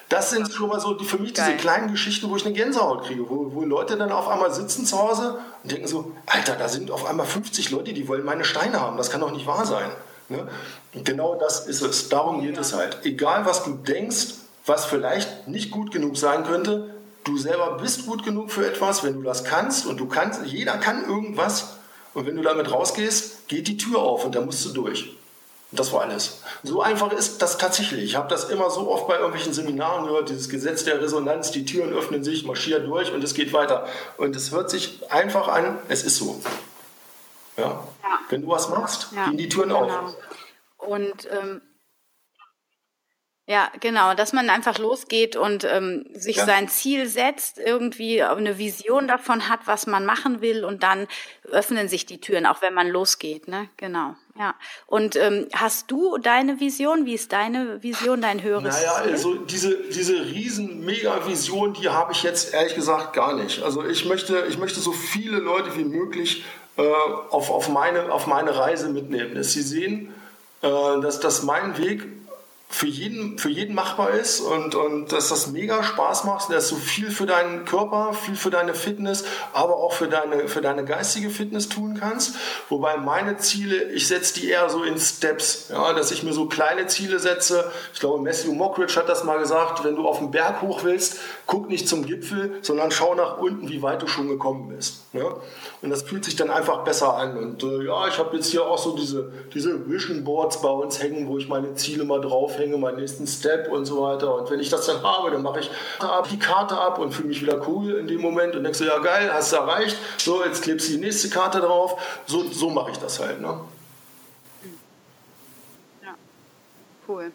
Das sind schon mal so die, für mich Geil. diese kleinen Geschichten, wo ich eine Gänsehaut kriege, wo, wo Leute dann auf einmal sitzen zu Hause und denken so, Alter, da sind auf einmal 50 Leute, die wollen meine Steine haben. Das kann doch nicht wahr sein. Ne? Genau das ist es. Darum geht ja. es halt. Egal, was du denkst, was vielleicht nicht gut genug sein könnte, du selber bist gut genug für etwas, wenn du das kannst und du kannst, jeder kann irgendwas und wenn du damit rausgehst, geht die Tür auf und da musst du durch. Das war alles. So einfach ist das tatsächlich. Ich habe das immer so oft bei irgendwelchen Seminaren gehört, dieses Gesetz der Resonanz, die Türen öffnen sich, marschiert durch und es geht weiter. Und es hört sich einfach an, es ist so. Ja? ja. Wenn du was machst, ja. gehen die Türen genau. auf. Und ähm, ja, genau, dass man einfach losgeht und ähm, sich ja. sein Ziel setzt, irgendwie eine Vision davon hat, was man machen will und dann öffnen sich die Türen, auch wenn man losgeht, ne? Genau. Ja. Und ähm, hast du deine Vision? Wie ist deine Vision, dein höheres naja, Ziel? also diese, diese riesen Mega-Vision, die habe ich jetzt ehrlich gesagt gar nicht. Also ich möchte, ich möchte so viele Leute wie möglich äh, auf, auf, meine, auf meine Reise mitnehmen, dass sie sehen, äh, dass, dass mein Weg für jeden, für jeden machbar ist und, und dass das mega Spaß macht, dass du viel für deinen Körper, viel für deine Fitness, aber auch für deine, für deine geistige Fitness tun kannst. Wobei meine Ziele, ich setze die eher so in Steps, ja, dass ich mir so kleine Ziele setze. Ich glaube, Matthew Mockridge hat das mal gesagt, wenn du auf den Berg hoch willst, guck nicht zum Gipfel, sondern schau nach unten, wie weit du schon gekommen bist. Ja? Und das fühlt sich dann einfach besser an. Und äh, ja, ich habe jetzt hier auch so diese, diese Vision Boards bei uns hängen, wo ich meine Ziele mal draufhänge, meinen nächsten Step und so weiter. Und wenn ich das dann habe, dann mache ich die Karte ab und fühle mich wieder cool in dem Moment und denke so, ja geil, hast du erreicht. So, jetzt klebst du die nächste Karte drauf. So, so mache ich das halt. Ne? Ja, cool.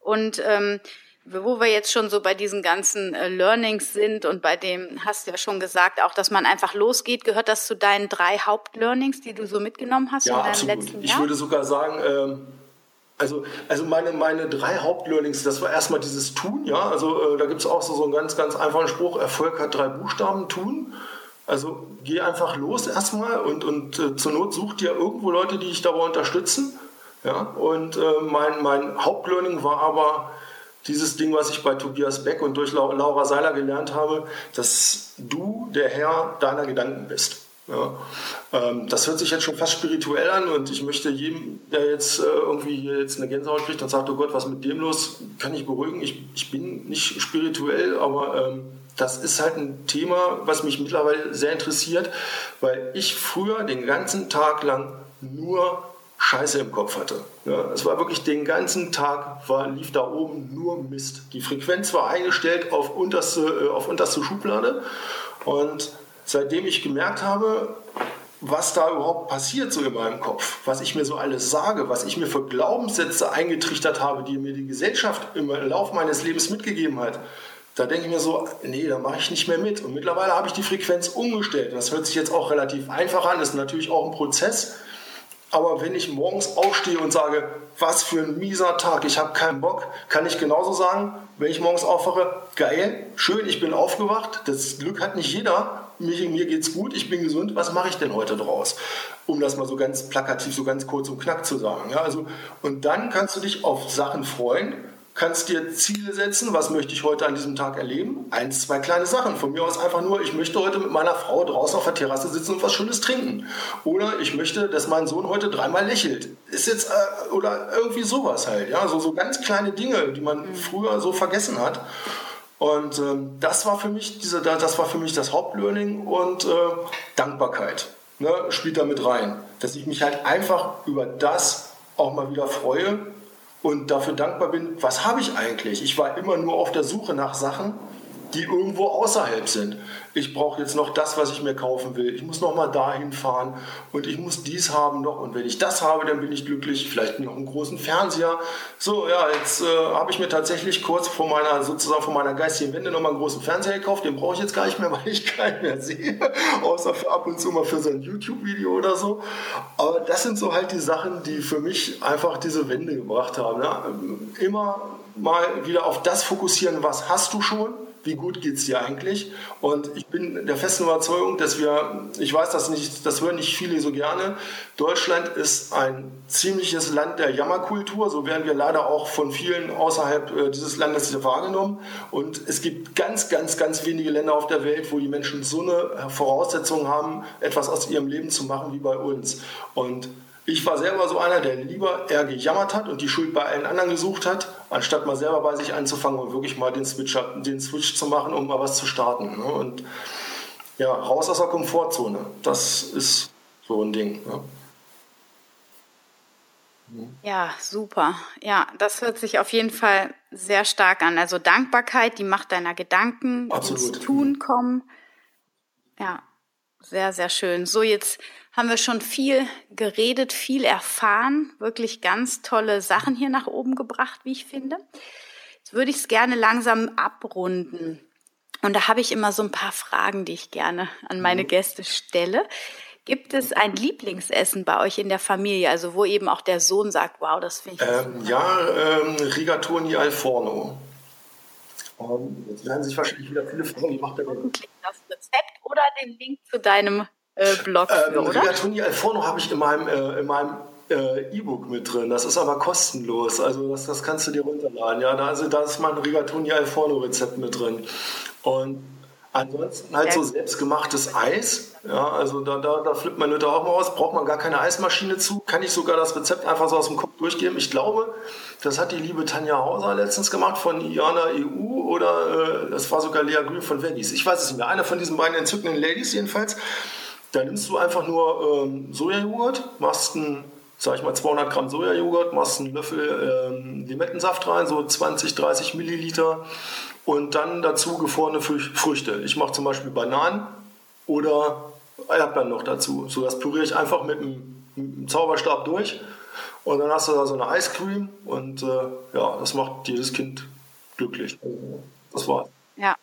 Und ähm, wo wir jetzt schon so bei diesen ganzen äh, Learnings sind und bei dem hast du ja schon gesagt, auch dass man einfach losgeht, gehört das zu deinen drei Hauptlearnings, die du so mitgenommen hast ja, in deinem absolut. letzten Jahr? Ich würde sogar sagen, ähm, also, also meine, meine drei Hauptlearnings, das war erstmal dieses Tun, ja, also äh, da gibt es auch so, so einen ganz, ganz einfachen Spruch, Erfolg hat drei Buchstaben, Tun. Also geh einfach los erstmal und, und äh, zur Not such dir irgendwo Leute, die dich dabei unterstützen. Ja? Und äh, mein, mein Hauptlearning war aber, dieses Ding, was ich bei Tobias Beck und durch Laura Seiler gelernt habe, dass du der Herr deiner Gedanken bist. Ja, ähm, das hört sich jetzt schon fast spirituell an und ich möchte jedem, der jetzt äh, irgendwie hier jetzt eine Gänsehaut kriegt und sagt, oh Gott, was mit dem los, kann ich beruhigen. Ich, ich bin nicht spirituell, aber ähm, das ist halt ein Thema, was mich mittlerweile sehr interessiert, weil ich früher den ganzen Tag lang nur Scheiße im Kopf hatte. Ja, es war wirklich den ganzen Tag, war, lief da oben nur Mist. Die Frequenz war eingestellt auf unterste, äh, auf unterste Schublade. Und seitdem ich gemerkt habe, was da überhaupt passiert so in meinem Kopf, was ich mir so alles sage, was ich mir für Glaubenssätze eingetrichtert habe, die mir die Gesellschaft im Lauf meines Lebens mitgegeben hat, da denke ich mir so, nee, da mache ich nicht mehr mit. Und mittlerweile habe ich die Frequenz umgestellt. Das hört sich jetzt auch relativ einfach an, ist natürlich auch ein Prozess. Aber wenn ich morgens aufstehe und sage, was für ein mieser Tag, ich habe keinen Bock, kann ich genauso sagen, wenn ich morgens aufwache, geil, schön, ich bin aufgewacht, das Glück hat nicht jeder, mir, mir geht's gut, ich bin gesund, was mache ich denn heute draus? Um das mal so ganz plakativ, so ganz kurz und knack zu sagen. Ja, also, und dann kannst du dich auf Sachen freuen, kannst dir Ziele setzen, was möchte ich heute an diesem Tag erleben. Eins, zwei kleine Sachen. Von mir aus einfach nur, ich möchte heute mit meiner Frau draußen auf der Terrasse sitzen und was Schönes trinken. Oder ich möchte, dass mein Sohn heute dreimal lächelt. Ist jetzt, äh, oder irgendwie sowas halt. Ja, so, so ganz kleine Dinge, die man früher so vergessen hat. Und ähm, das war für mich diese, das war für mich das Hauptlearning und äh, Dankbarkeit ne, spielt da mit rein, dass ich mich halt einfach über das auch mal wieder freue und dafür dankbar bin, was habe ich eigentlich? Ich war immer nur auf der Suche nach Sachen, die irgendwo außerhalb sind. Ich brauche jetzt noch das, was ich mir kaufen will. Ich muss noch mal dahin fahren und ich muss dies haben noch. Und wenn ich das habe, dann bin ich glücklich. Vielleicht noch einen großen Fernseher. So, ja, jetzt äh, habe ich mir tatsächlich kurz vor meiner, sozusagen vor meiner geistigen Wende noch mal einen großen Fernseher gekauft. Den brauche ich jetzt gar nicht mehr, weil ich keinen mehr sehe. Außer für ab und zu mal für so ein YouTube-Video oder so. Aber das sind so halt die Sachen, die für mich einfach diese Wende gebracht haben. Ja? Immer mal wieder auf das fokussieren, was hast du schon wie gut geht es dir eigentlich? Und ich bin der festen Überzeugung, dass wir, ich weiß das nicht, das hören nicht viele so gerne, Deutschland ist ein ziemliches Land der Jammerkultur, so werden wir leider auch von vielen außerhalb äh, dieses Landes wahrgenommen. Und es gibt ganz, ganz, ganz wenige Länder auf der Welt, wo die Menschen so eine Voraussetzung haben, etwas aus ihrem Leben zu machen wie bei uns. Und ich war selber so einer, der lieber eher gejammert hat und die Schuld bei allen anderen gesucht hat, anstatt mal selber bei sich anzufangen und wirklich mal den Switch, den Switch zu machen, um mal was zu starten. Ne? Und ja, raus aus der Komfortzone. Das ist so ein Ding. Ne? Ja, super. Ja, das hört sich auf jeden Fall sehr stark an. Also Dankbarkeit, die Macht deiner Gedanken, Absolut. ins Tun kommen. Ja, sehr, sehr schön. So, jetzt haben wir schon viel geredet, viel erfahren, wirklich ganz tolle Sachen hier nach oben gebracht, wie ich finde. Jetzt würde ich es gerne langsam abrunden. Und da habe ich immer so ein paar Fragen, die ich gerne an meine mhm. Gäste stelle. Gibt es ein Lieblingsessen bei euch in der Familie, also wo eben auch der Sohn sagt, wow, das finde ich ähm, Ja, ähm, Rigatoni al Forno. Um, jetzt werden sich wahrscheinlich wieder viele fragen, wie macht er denn? Das Rezept oder den Link zu deinem äh, Blog ähm, oder? Rigatoni al Forno habe ich in meinem, äh, in meinem äh, E-Book mit drin. Das ist aber kostenlos. Also das, das kannst du dir runterladen. Ja, da, also, da ist mein Rigatoni al Forno Rezept mit drin. Und ansonsten halt so selbstgemachtes Eis. Ja, also da, da, da flippt meine Mutter auch mal aus. Braucht man gar keine Eismaschine zu. Kann ich sogar das Rezept einfach so aus dem Kopf durchgeben. Ich glaube, das hat die liebe Tanja Hauser letztens gemacht von Iana EU oder äh, das war sogar Lea Grün von Veggies. Ich weiß es nicht mehr. Eine von diesen beiden entzückenden Ladies jedenfalls. Da nimmst du einfach nur ähm, Sojajoghurt, machst einen, sag ich mal, 200 Gramm Sojajoghurt, machst einen Löffel ähm, Limettensaft rein, so 20, 30 Milliliter und dann dazu gefrorene Früchte. Ich mache zum Beispiel Bananen oder Erdbeeren noch dazu. So das püriere ich einfach mit einem, mit einem Zauberstab durch und dann hast du da so eine Eiscreme und äh, ja, das macht jedes Kind glücklich. Das war's. Ja.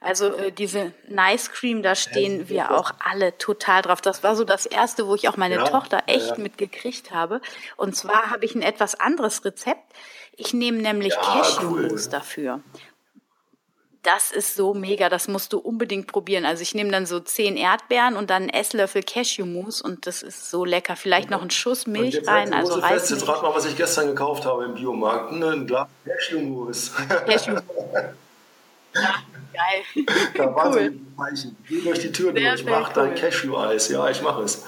Also äh, diese Nice Cream, da stehen ja, wir auch alle total drauf. Das war so das erste, wo ich auch meine ja, Tochter echt ja. mitgekriegt habe. Und zwar habe ich ein etwas anderes Rezept. Ich nehme nämlich ja, Cashewmus cool. dafür. Das ist so mega, das musst du unbedingt probieren. Also ich nehme dann so zehn Erdbeeren und dann einen Esslöffel Cashewmus und das ist so lecker. Vielleicht noch einen Schuss Milch rein. Also Reis. Jetzt rat mal, was ich gestern gekauft habe im Biomarkt. Ein Glas Cashewmus. Cashewmus. Ja, geil. Da war cool. Zeichen. Geh durch die Tür sehr, durch, mach cool. dein Cashew-Eis. Ja, ich mache es.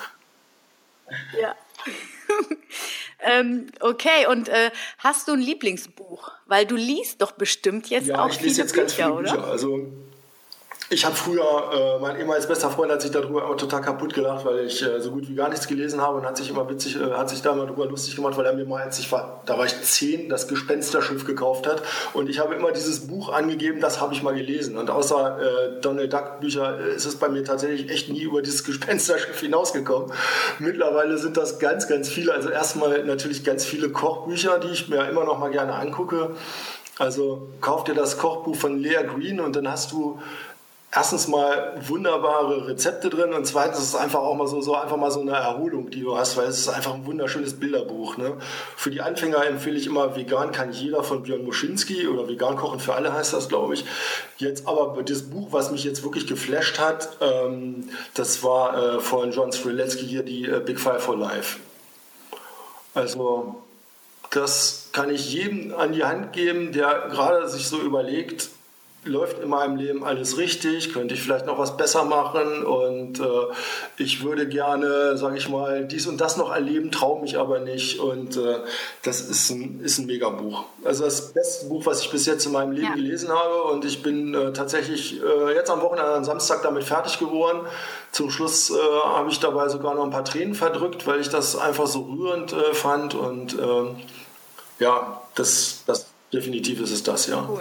Ja. ähm, okay, und äh, hast du ein Lieblingsbuch? Weil du liest doch bestimmt jetzt ja, auch viele Bücher, ganz viele Bücher, oder? Also ich habe früher, äh, mein ehemals bester Freund hat sich darüber immer total kaputt gelacht, weil ich äh, so gut wie gar nichts gelesen habe und hat sich immer witzig, äh, hat sich da mal drüber lustig gemacht, weil er mir mal, als ich war, da war ich zehn, das Gespensterschiff gekauft hat und ich habe immer dieses Buch angegeben, das habe ich mal gelesen und außer äh, Donald Duck Bücher äh, ist es bei mir tatsächlich echt nie über dieses Gespensterschiff hinausgekommen. Mittlerweile sind das ganz, ganz viele, also erstmal natürlich ganz viele Kochbücher, die ich mir immer noch mal gerne angucke. Also kauf dir das Kochbuch von Lea Green und dann hast du erstens mal wunderbare Rezepte drin und zweitens ist es einfach auch mal so, so einfach mal so eine Erholung, die du hast, weil es ist einfach ein wunderschönes Bilderbuch. Ne? Für die Anfänger empfehle ich immer Vegan kann jeder von Björn Muschinski oder Vegan kochen für alle heißt das, glaube ich. Jetzt aber das Buch, was mich jetzt wirklich geflasht hat, ähm, das war äh, von John Streletsky hier, die äh, Big Five for Life. Also das kann ich jedem an die Hand geben, der gerade sich so überlegt, läuft in meinem Leben alles richtig, könnte ich vielleicht noch was besser machen und äh, ich würde gerne, sage ich mal, dies und das noch erleben, traue mich aber nicht und äh, das ist ein, ist ein Megabuch. Also das beste Buch, was ich bis jetzt in meinem Leben ja. gelesen habe und ich bin äh, tatsächlich äh, jetzt am Wochenende, am Samstag damit fertig geworden. Zum Schluss äh, habe ich dabei sogar noch ein paar Tränen verdrückt, weil ich das einfach so rührend äh, fand und ja, das, das definitiv ist es das, ja. Cool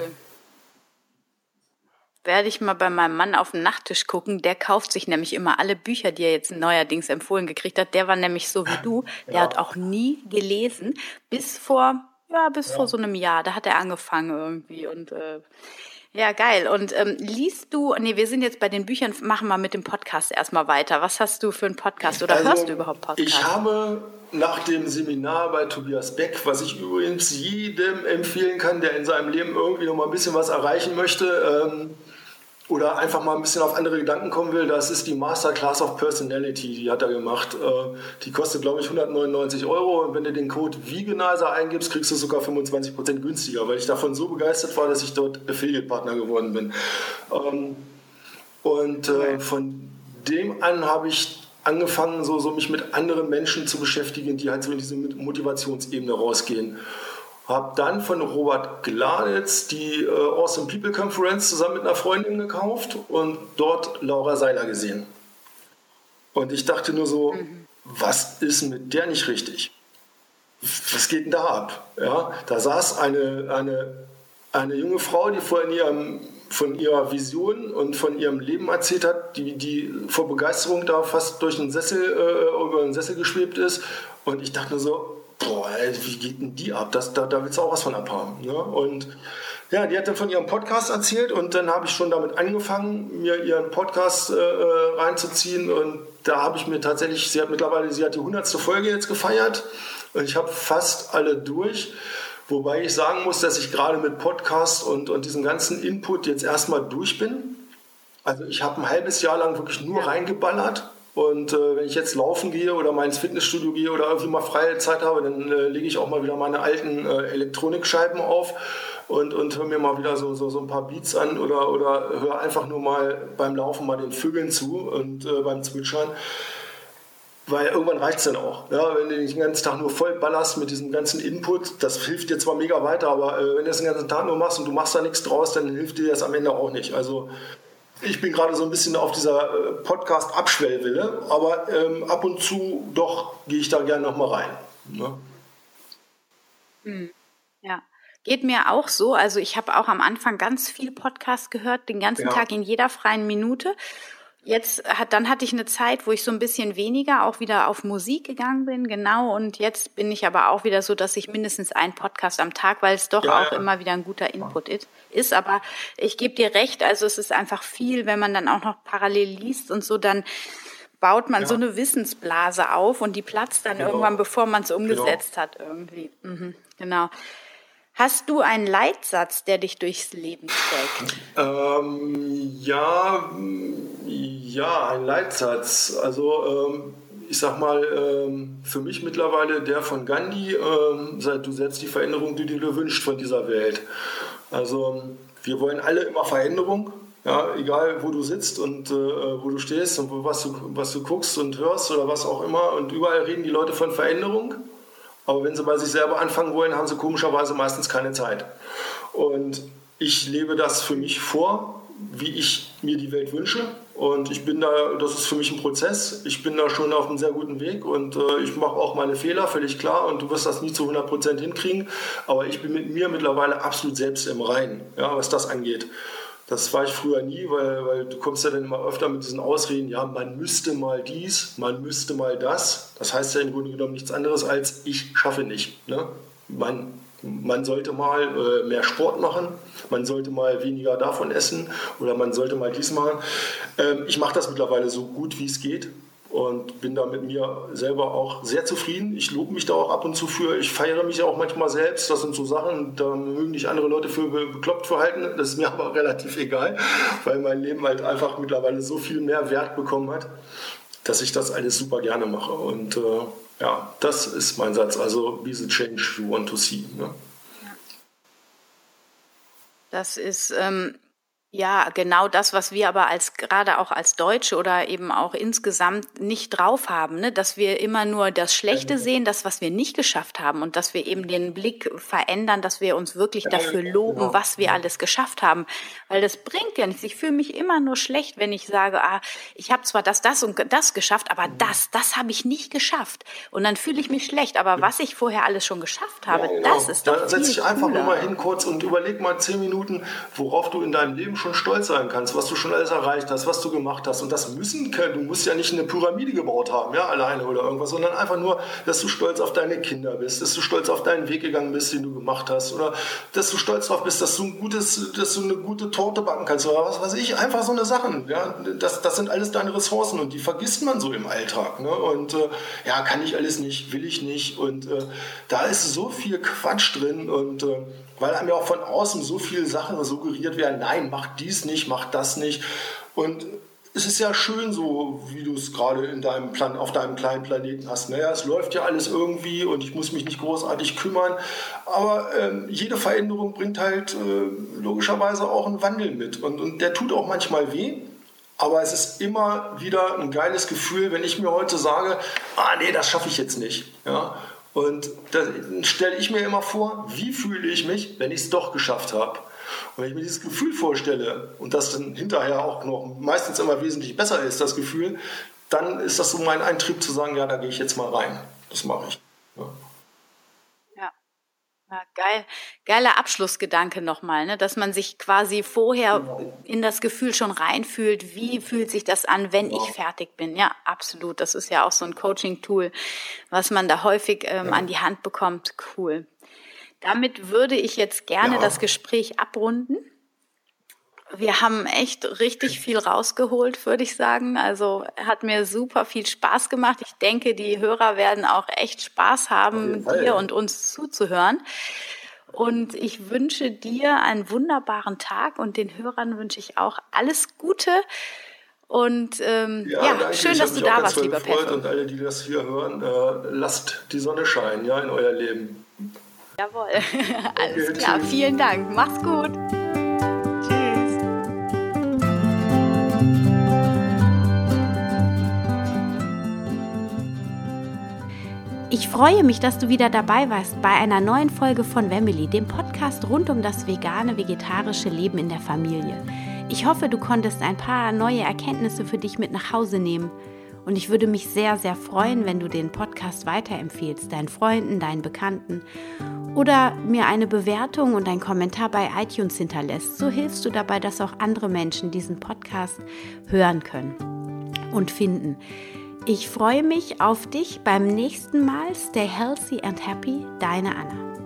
werde ich mal bei meinem Mann auf den Nachttisch gucken. Der kauft sich nämlich immer alle Bücher, die er jetzt neuerdings empfohlen gekriegt hat. Der war nämlich so wie du. Der ja. hat auch nie gelesen, bis vor, ja, bis ja. vor so einem Jahr. Da hat er angefangen irgendwie und äh, ja, geil. Und ähm, liest du, nee, wir sind jetzt bei den Büchern, machen wir mit dem Podcast erstmal weiter. Was hast du für einen Podcast oder also, hörst du überhaupt Podcasts? Ich habe nach dem Seminar bei Tobias Beck, was ich übrigens jedem empfehlen kann, der in seinem Leben irgendwie noch mal ein bisschen was erreichen möchte, ähm, oder einfach mal ein bisschen auf andere Gedanken kommen will, das ist die Masterclass of Personality, die hat er gemacht. Äh, die kostet, glaube ich, 199 Euro und wenn du den Code Veganizer eingibst, kriegst du sogar 25% günstiger, weil ich davon so begeistert war, dass ich dort Affiliate-Partner geworden bin. Ähm, und äh, von dem an habe ich angefangen, so, so mich mit anderen Menschen zu beschäftigen, die halt so in diese Motivationsebene rausgehen. Habe dann von Robert Gladitz die äh, Awesome People Conference zusammen mit einer Freundin gekauft und dort Laura Seiler gesehen. Und ich dachte nur so, mhm. was ist mit der nicht richtig? Was geht denn da ab? Ja, da saß eine, eine, eine junge Frau, die vor ihrem, von ihrer Vision und von ihrem Leben erzählt hat, die, die vor Begeisterung da fast durch einen Sessel, äh, über einen Sessel geschwebt ist. Und ich dachte nur so, boah, ey, wie geht denn die ab? Das, da, da willst du auch was von abhaben. Ne? Und ja, die hat dann von ihrem Podcast erzählt und dann habe ich schon damit angefangen, mir ihren Podcast äh, äh reinzuziehen und da habe ich mir tatsächlich, sie hat mittlerweile, sie hat die hundertste Folge jetzt gefeiert und ich habe fast alle durch. Wobei ich sagen muss, dass ich gerade mit Podcast und, und diesem ganzen Input jetzt erstmal durch bin. Also ich habe ein halbes Jahr lang wirklich nur reingeballert und äh, wenn ich jetzt laufen gehe oder mal ins Fitnessstudio gehe oder irgendwie mal freie Zeit habe, dann äh, lege ich auch mal wieder meine alten äh, Elektronikscheiben auf und, und höre mir mal wieder so, so, so ein paar Beats an oder, oder höre einfach nur mal beim Laufen mal den Vögeln zu und äh, beim Zwitschern. Weil irgendwann reicht es dann auch. Ja, wenn du den ganzen Tag nur voll ballerst mit diesem ganzen Input, das hilft dir zwar mega weiter, aber äh, wenn du das den ganzen Tag nur machst und du machst da nichts draus, dann hilft dir das am Ende auch nicht. Also ich bin gerade so ein bisschen auf dieser äh, Podcast-Abschwellwille, aber ähm, ab und zu doch gehe ich da gerne nochmal rein. Ne? Hm. Ja. Geht mir auch so. Also ich habe auch am Anfang ganz viel Podcast gehört, den ganzen ja. Tag in jeder freien Minute. Jetzt hat, dann hatte ich eine Zeit, wo ich so ein bisschen weniger auch wieder auf Musik gegangen bin, genau. Und jetzt bin ich aber auch wieder so, dass ich mindestens einen Podcast am Tag, weil es doch ja, auch ja. immer wieder ein guter Input ist. Aber ich gebe dir recht, also es ist einfach viel, wenn man dann auch noch parallel liest und so, dann baut man ja. so eine Wissensblase auf und die platzt dann genau. irgendwann, bevor man es umgesetzt genau. hat irgendwie. Mhm, genau. Hast du einen Leitsatz, der dich durchs Leben trägt? Ähm, ja, ja, ein Leitsatz. Also ähm, ich sag mal, ähm, für mich mittlerweile der von Gandhi, ähm, seit du selbst die Veränderung, die du dir wünschst von dieser Welt. Also wir wollen alle immer Veränderung. Ja, egal wo du sitzt und äh, wo du stehst und was du, was du guckst und hörst oder was auch immer. Und überall reden die Leute von Veränderung. Aber wenn sie bei sich selber anfangen wollen, haben sie komischerweise meistens keine Zeit. Und ich lebe das für mich vor, wie ich mir die Welt wünsche. Und ich bin da, das ist für mich ein Prozess. Ich bin da schon auf einem sehr guten Weg und äh, ich mache auch meine Fehler, völlig klar. Und du wirst das nie zu 100% hinkriegen. Aber ich bin mit mir mittlerweile absolut selbst im Reinen, ja, was das angeht. Das war ich früher nie, weil, weil du kommst ja dann immer öfter mit diesen Ausreden, ja, man müsste mal dies, man müsste mal das. Das heißt ja im Grunde genommen nichts anderes als ich schaffe nicht. Ne? Man, man sollte mal äh, mehr Sport machen, man sollte mal weniger davon essen oder man sollte mal dies machen. Ähm, ich mache das mittlerweile so gut wie es geht und bin da mit mir selber auch sehr zufrieden. Ich lobe mich da auch ab und zu für. Ich feiere mich auch manchmal selbst. Das sind so Sachen, da mögen dich andere Leute für bekloppt verhalten. Das ist mir aber relativ egal, weil mein Leben halt einfach mittlerweile so viel mehr Wert bekommen hat, dass ich das alles super gerne mache. Und äh, ja, das ist mein Satz. Also, be the change you want to see. Ne? Das ist. Ähm Ja, genau das, was wir aber als gerade auch als Deutsche oder eben auch insgesamt nicht drauf haben, ne? dass wir immer nur das Schlechte sehen, das, was wir nicht geschafft haben und dass wir eben den Blick verändern, dass wir uns wirklich dafür loben, genau. was wir alles geschafft haben. Weil das bringt ja nichts. Ich fühle mich immer nur schlecht, wenn ich sage, ah, ich habe zwar das, das und das geschafft, aber das, das habe ich nicht geschafft. Und dann fühle ich mich schlecht. Aber was ich vorher alles schon geschafft habe, ja, genau. das ist doch. Da setz dich einfach nur mal hin kurz und überleg mal zehn Minuten, worauf du in deinem Leben schon stolz sein kannst, was du schon alles erreicht hast, was du gemacht hast. Und das müssen können. Du musst ja nicht eine Pyramide gebaut haben, ja, alleine oder irgendwas, sondern einfach nur, dass du stolz auf deine Kinder bist, dass du stolz auf deinen Weg gegangen bist, den du gemacht hast, oder dass du stolz darauf bist, dass du ein gutes, dass du eine gute Torte backen kannst oder was weiß ich. Einfach so eine Sachen. Ja, das, das sind alles deine Ressourcen und die vergisst man so im Alltag. Ne? Und äh, ja, kann ich alles nicht, will ich nicht. Und äh, da ist so viel Quatsch drin und äh, weil einem ja auch von außen so viele Sachen suggeriert werden, nein, mach dies nicht, mach das nicht. Und es ist ja schön so, wie du es gerade in deinem Plan, auf deinem kleinen Planeten hast. Naja, es läuft ja alles irgendwie und ich muss mich nicht großartig kümmern. Aber ähm, jede Veränderung bringt halt äh, logischerweise auch einen Wandel mit. Und, und der tut auch manchmal weh. Aber es ist immer wieder ein geiles Gefühl, wenn ich mir heute sage, ah nee, das schaffe ich jetzt nicht. Ja? Und da stelle ich mir immer vor, wie fühle ich mich, wenn ich es doch geschafft habe. Und wenn ich mir dieses Gefühl vorstelle und das dann hinterher auch noch meistens immer wesentlich besser ist, das Gefühl, dann ist das so mein Eintrieb zu sagen, ja, da gehe ich jetzt mal rein. Das mache ich. Ja. Ja, geil, geiler Abschlussgedanke nochmal, ne? dass man sich quasi vorher genau. in das Gefühl schon reinfühlt, wie fühlt sich das an, wenn genau. ich fertig bin. Ja, absolut. Das ist ja auch so ein Coaching-Tool, was man da häufig ähm, ja. an die Hand bekommt. Cool. Damit würde ich jetzt gerne ja. das Gespräch abrunden. Wir haben echt richtig viel rausgeholt, würde ich sagen. Also hat mir super viel Spaß gemacht. Ich denke, die Hörer werden auch echt Spaß haben, dir und uns zuzuhören. Und ich wünsche dir einen wunderbaren Tag und den Hörern wünsche ich auch alles Gute. Und ähm, ja, ja schön, dass du da warst, lieber Pet. Und alle, die das hier hören, äh, lasst die Sonne scheinen, ja, in euer Leben. Jawohl, alles okay, klar. Tschüss. Vielen Dank. Mach's gut. Ich freue mich, dass du wieder dabei warst bei einer neuen Folge von Family, dem Podcast rund um das vegane, vegetarische Leben in der Familie. Ich hoffe, du konntest ein paar neue Erkenntnisse für dich mit nach Hause nehmen. Und ich würde mich sehr, sehr freuen, wenn du den Podcast weiterempfehlst, deinen Freunden, deinen Bekannten oder mir eine Bewertung und einen Kommentar bei iTunes hinterlässt. So hilfst du dabei, dass auch andere Menschen diesen Podcast hören können und finden. Ich freue mich auf dich beim nächsten Mal. Stay healthy and happy, deine Anna.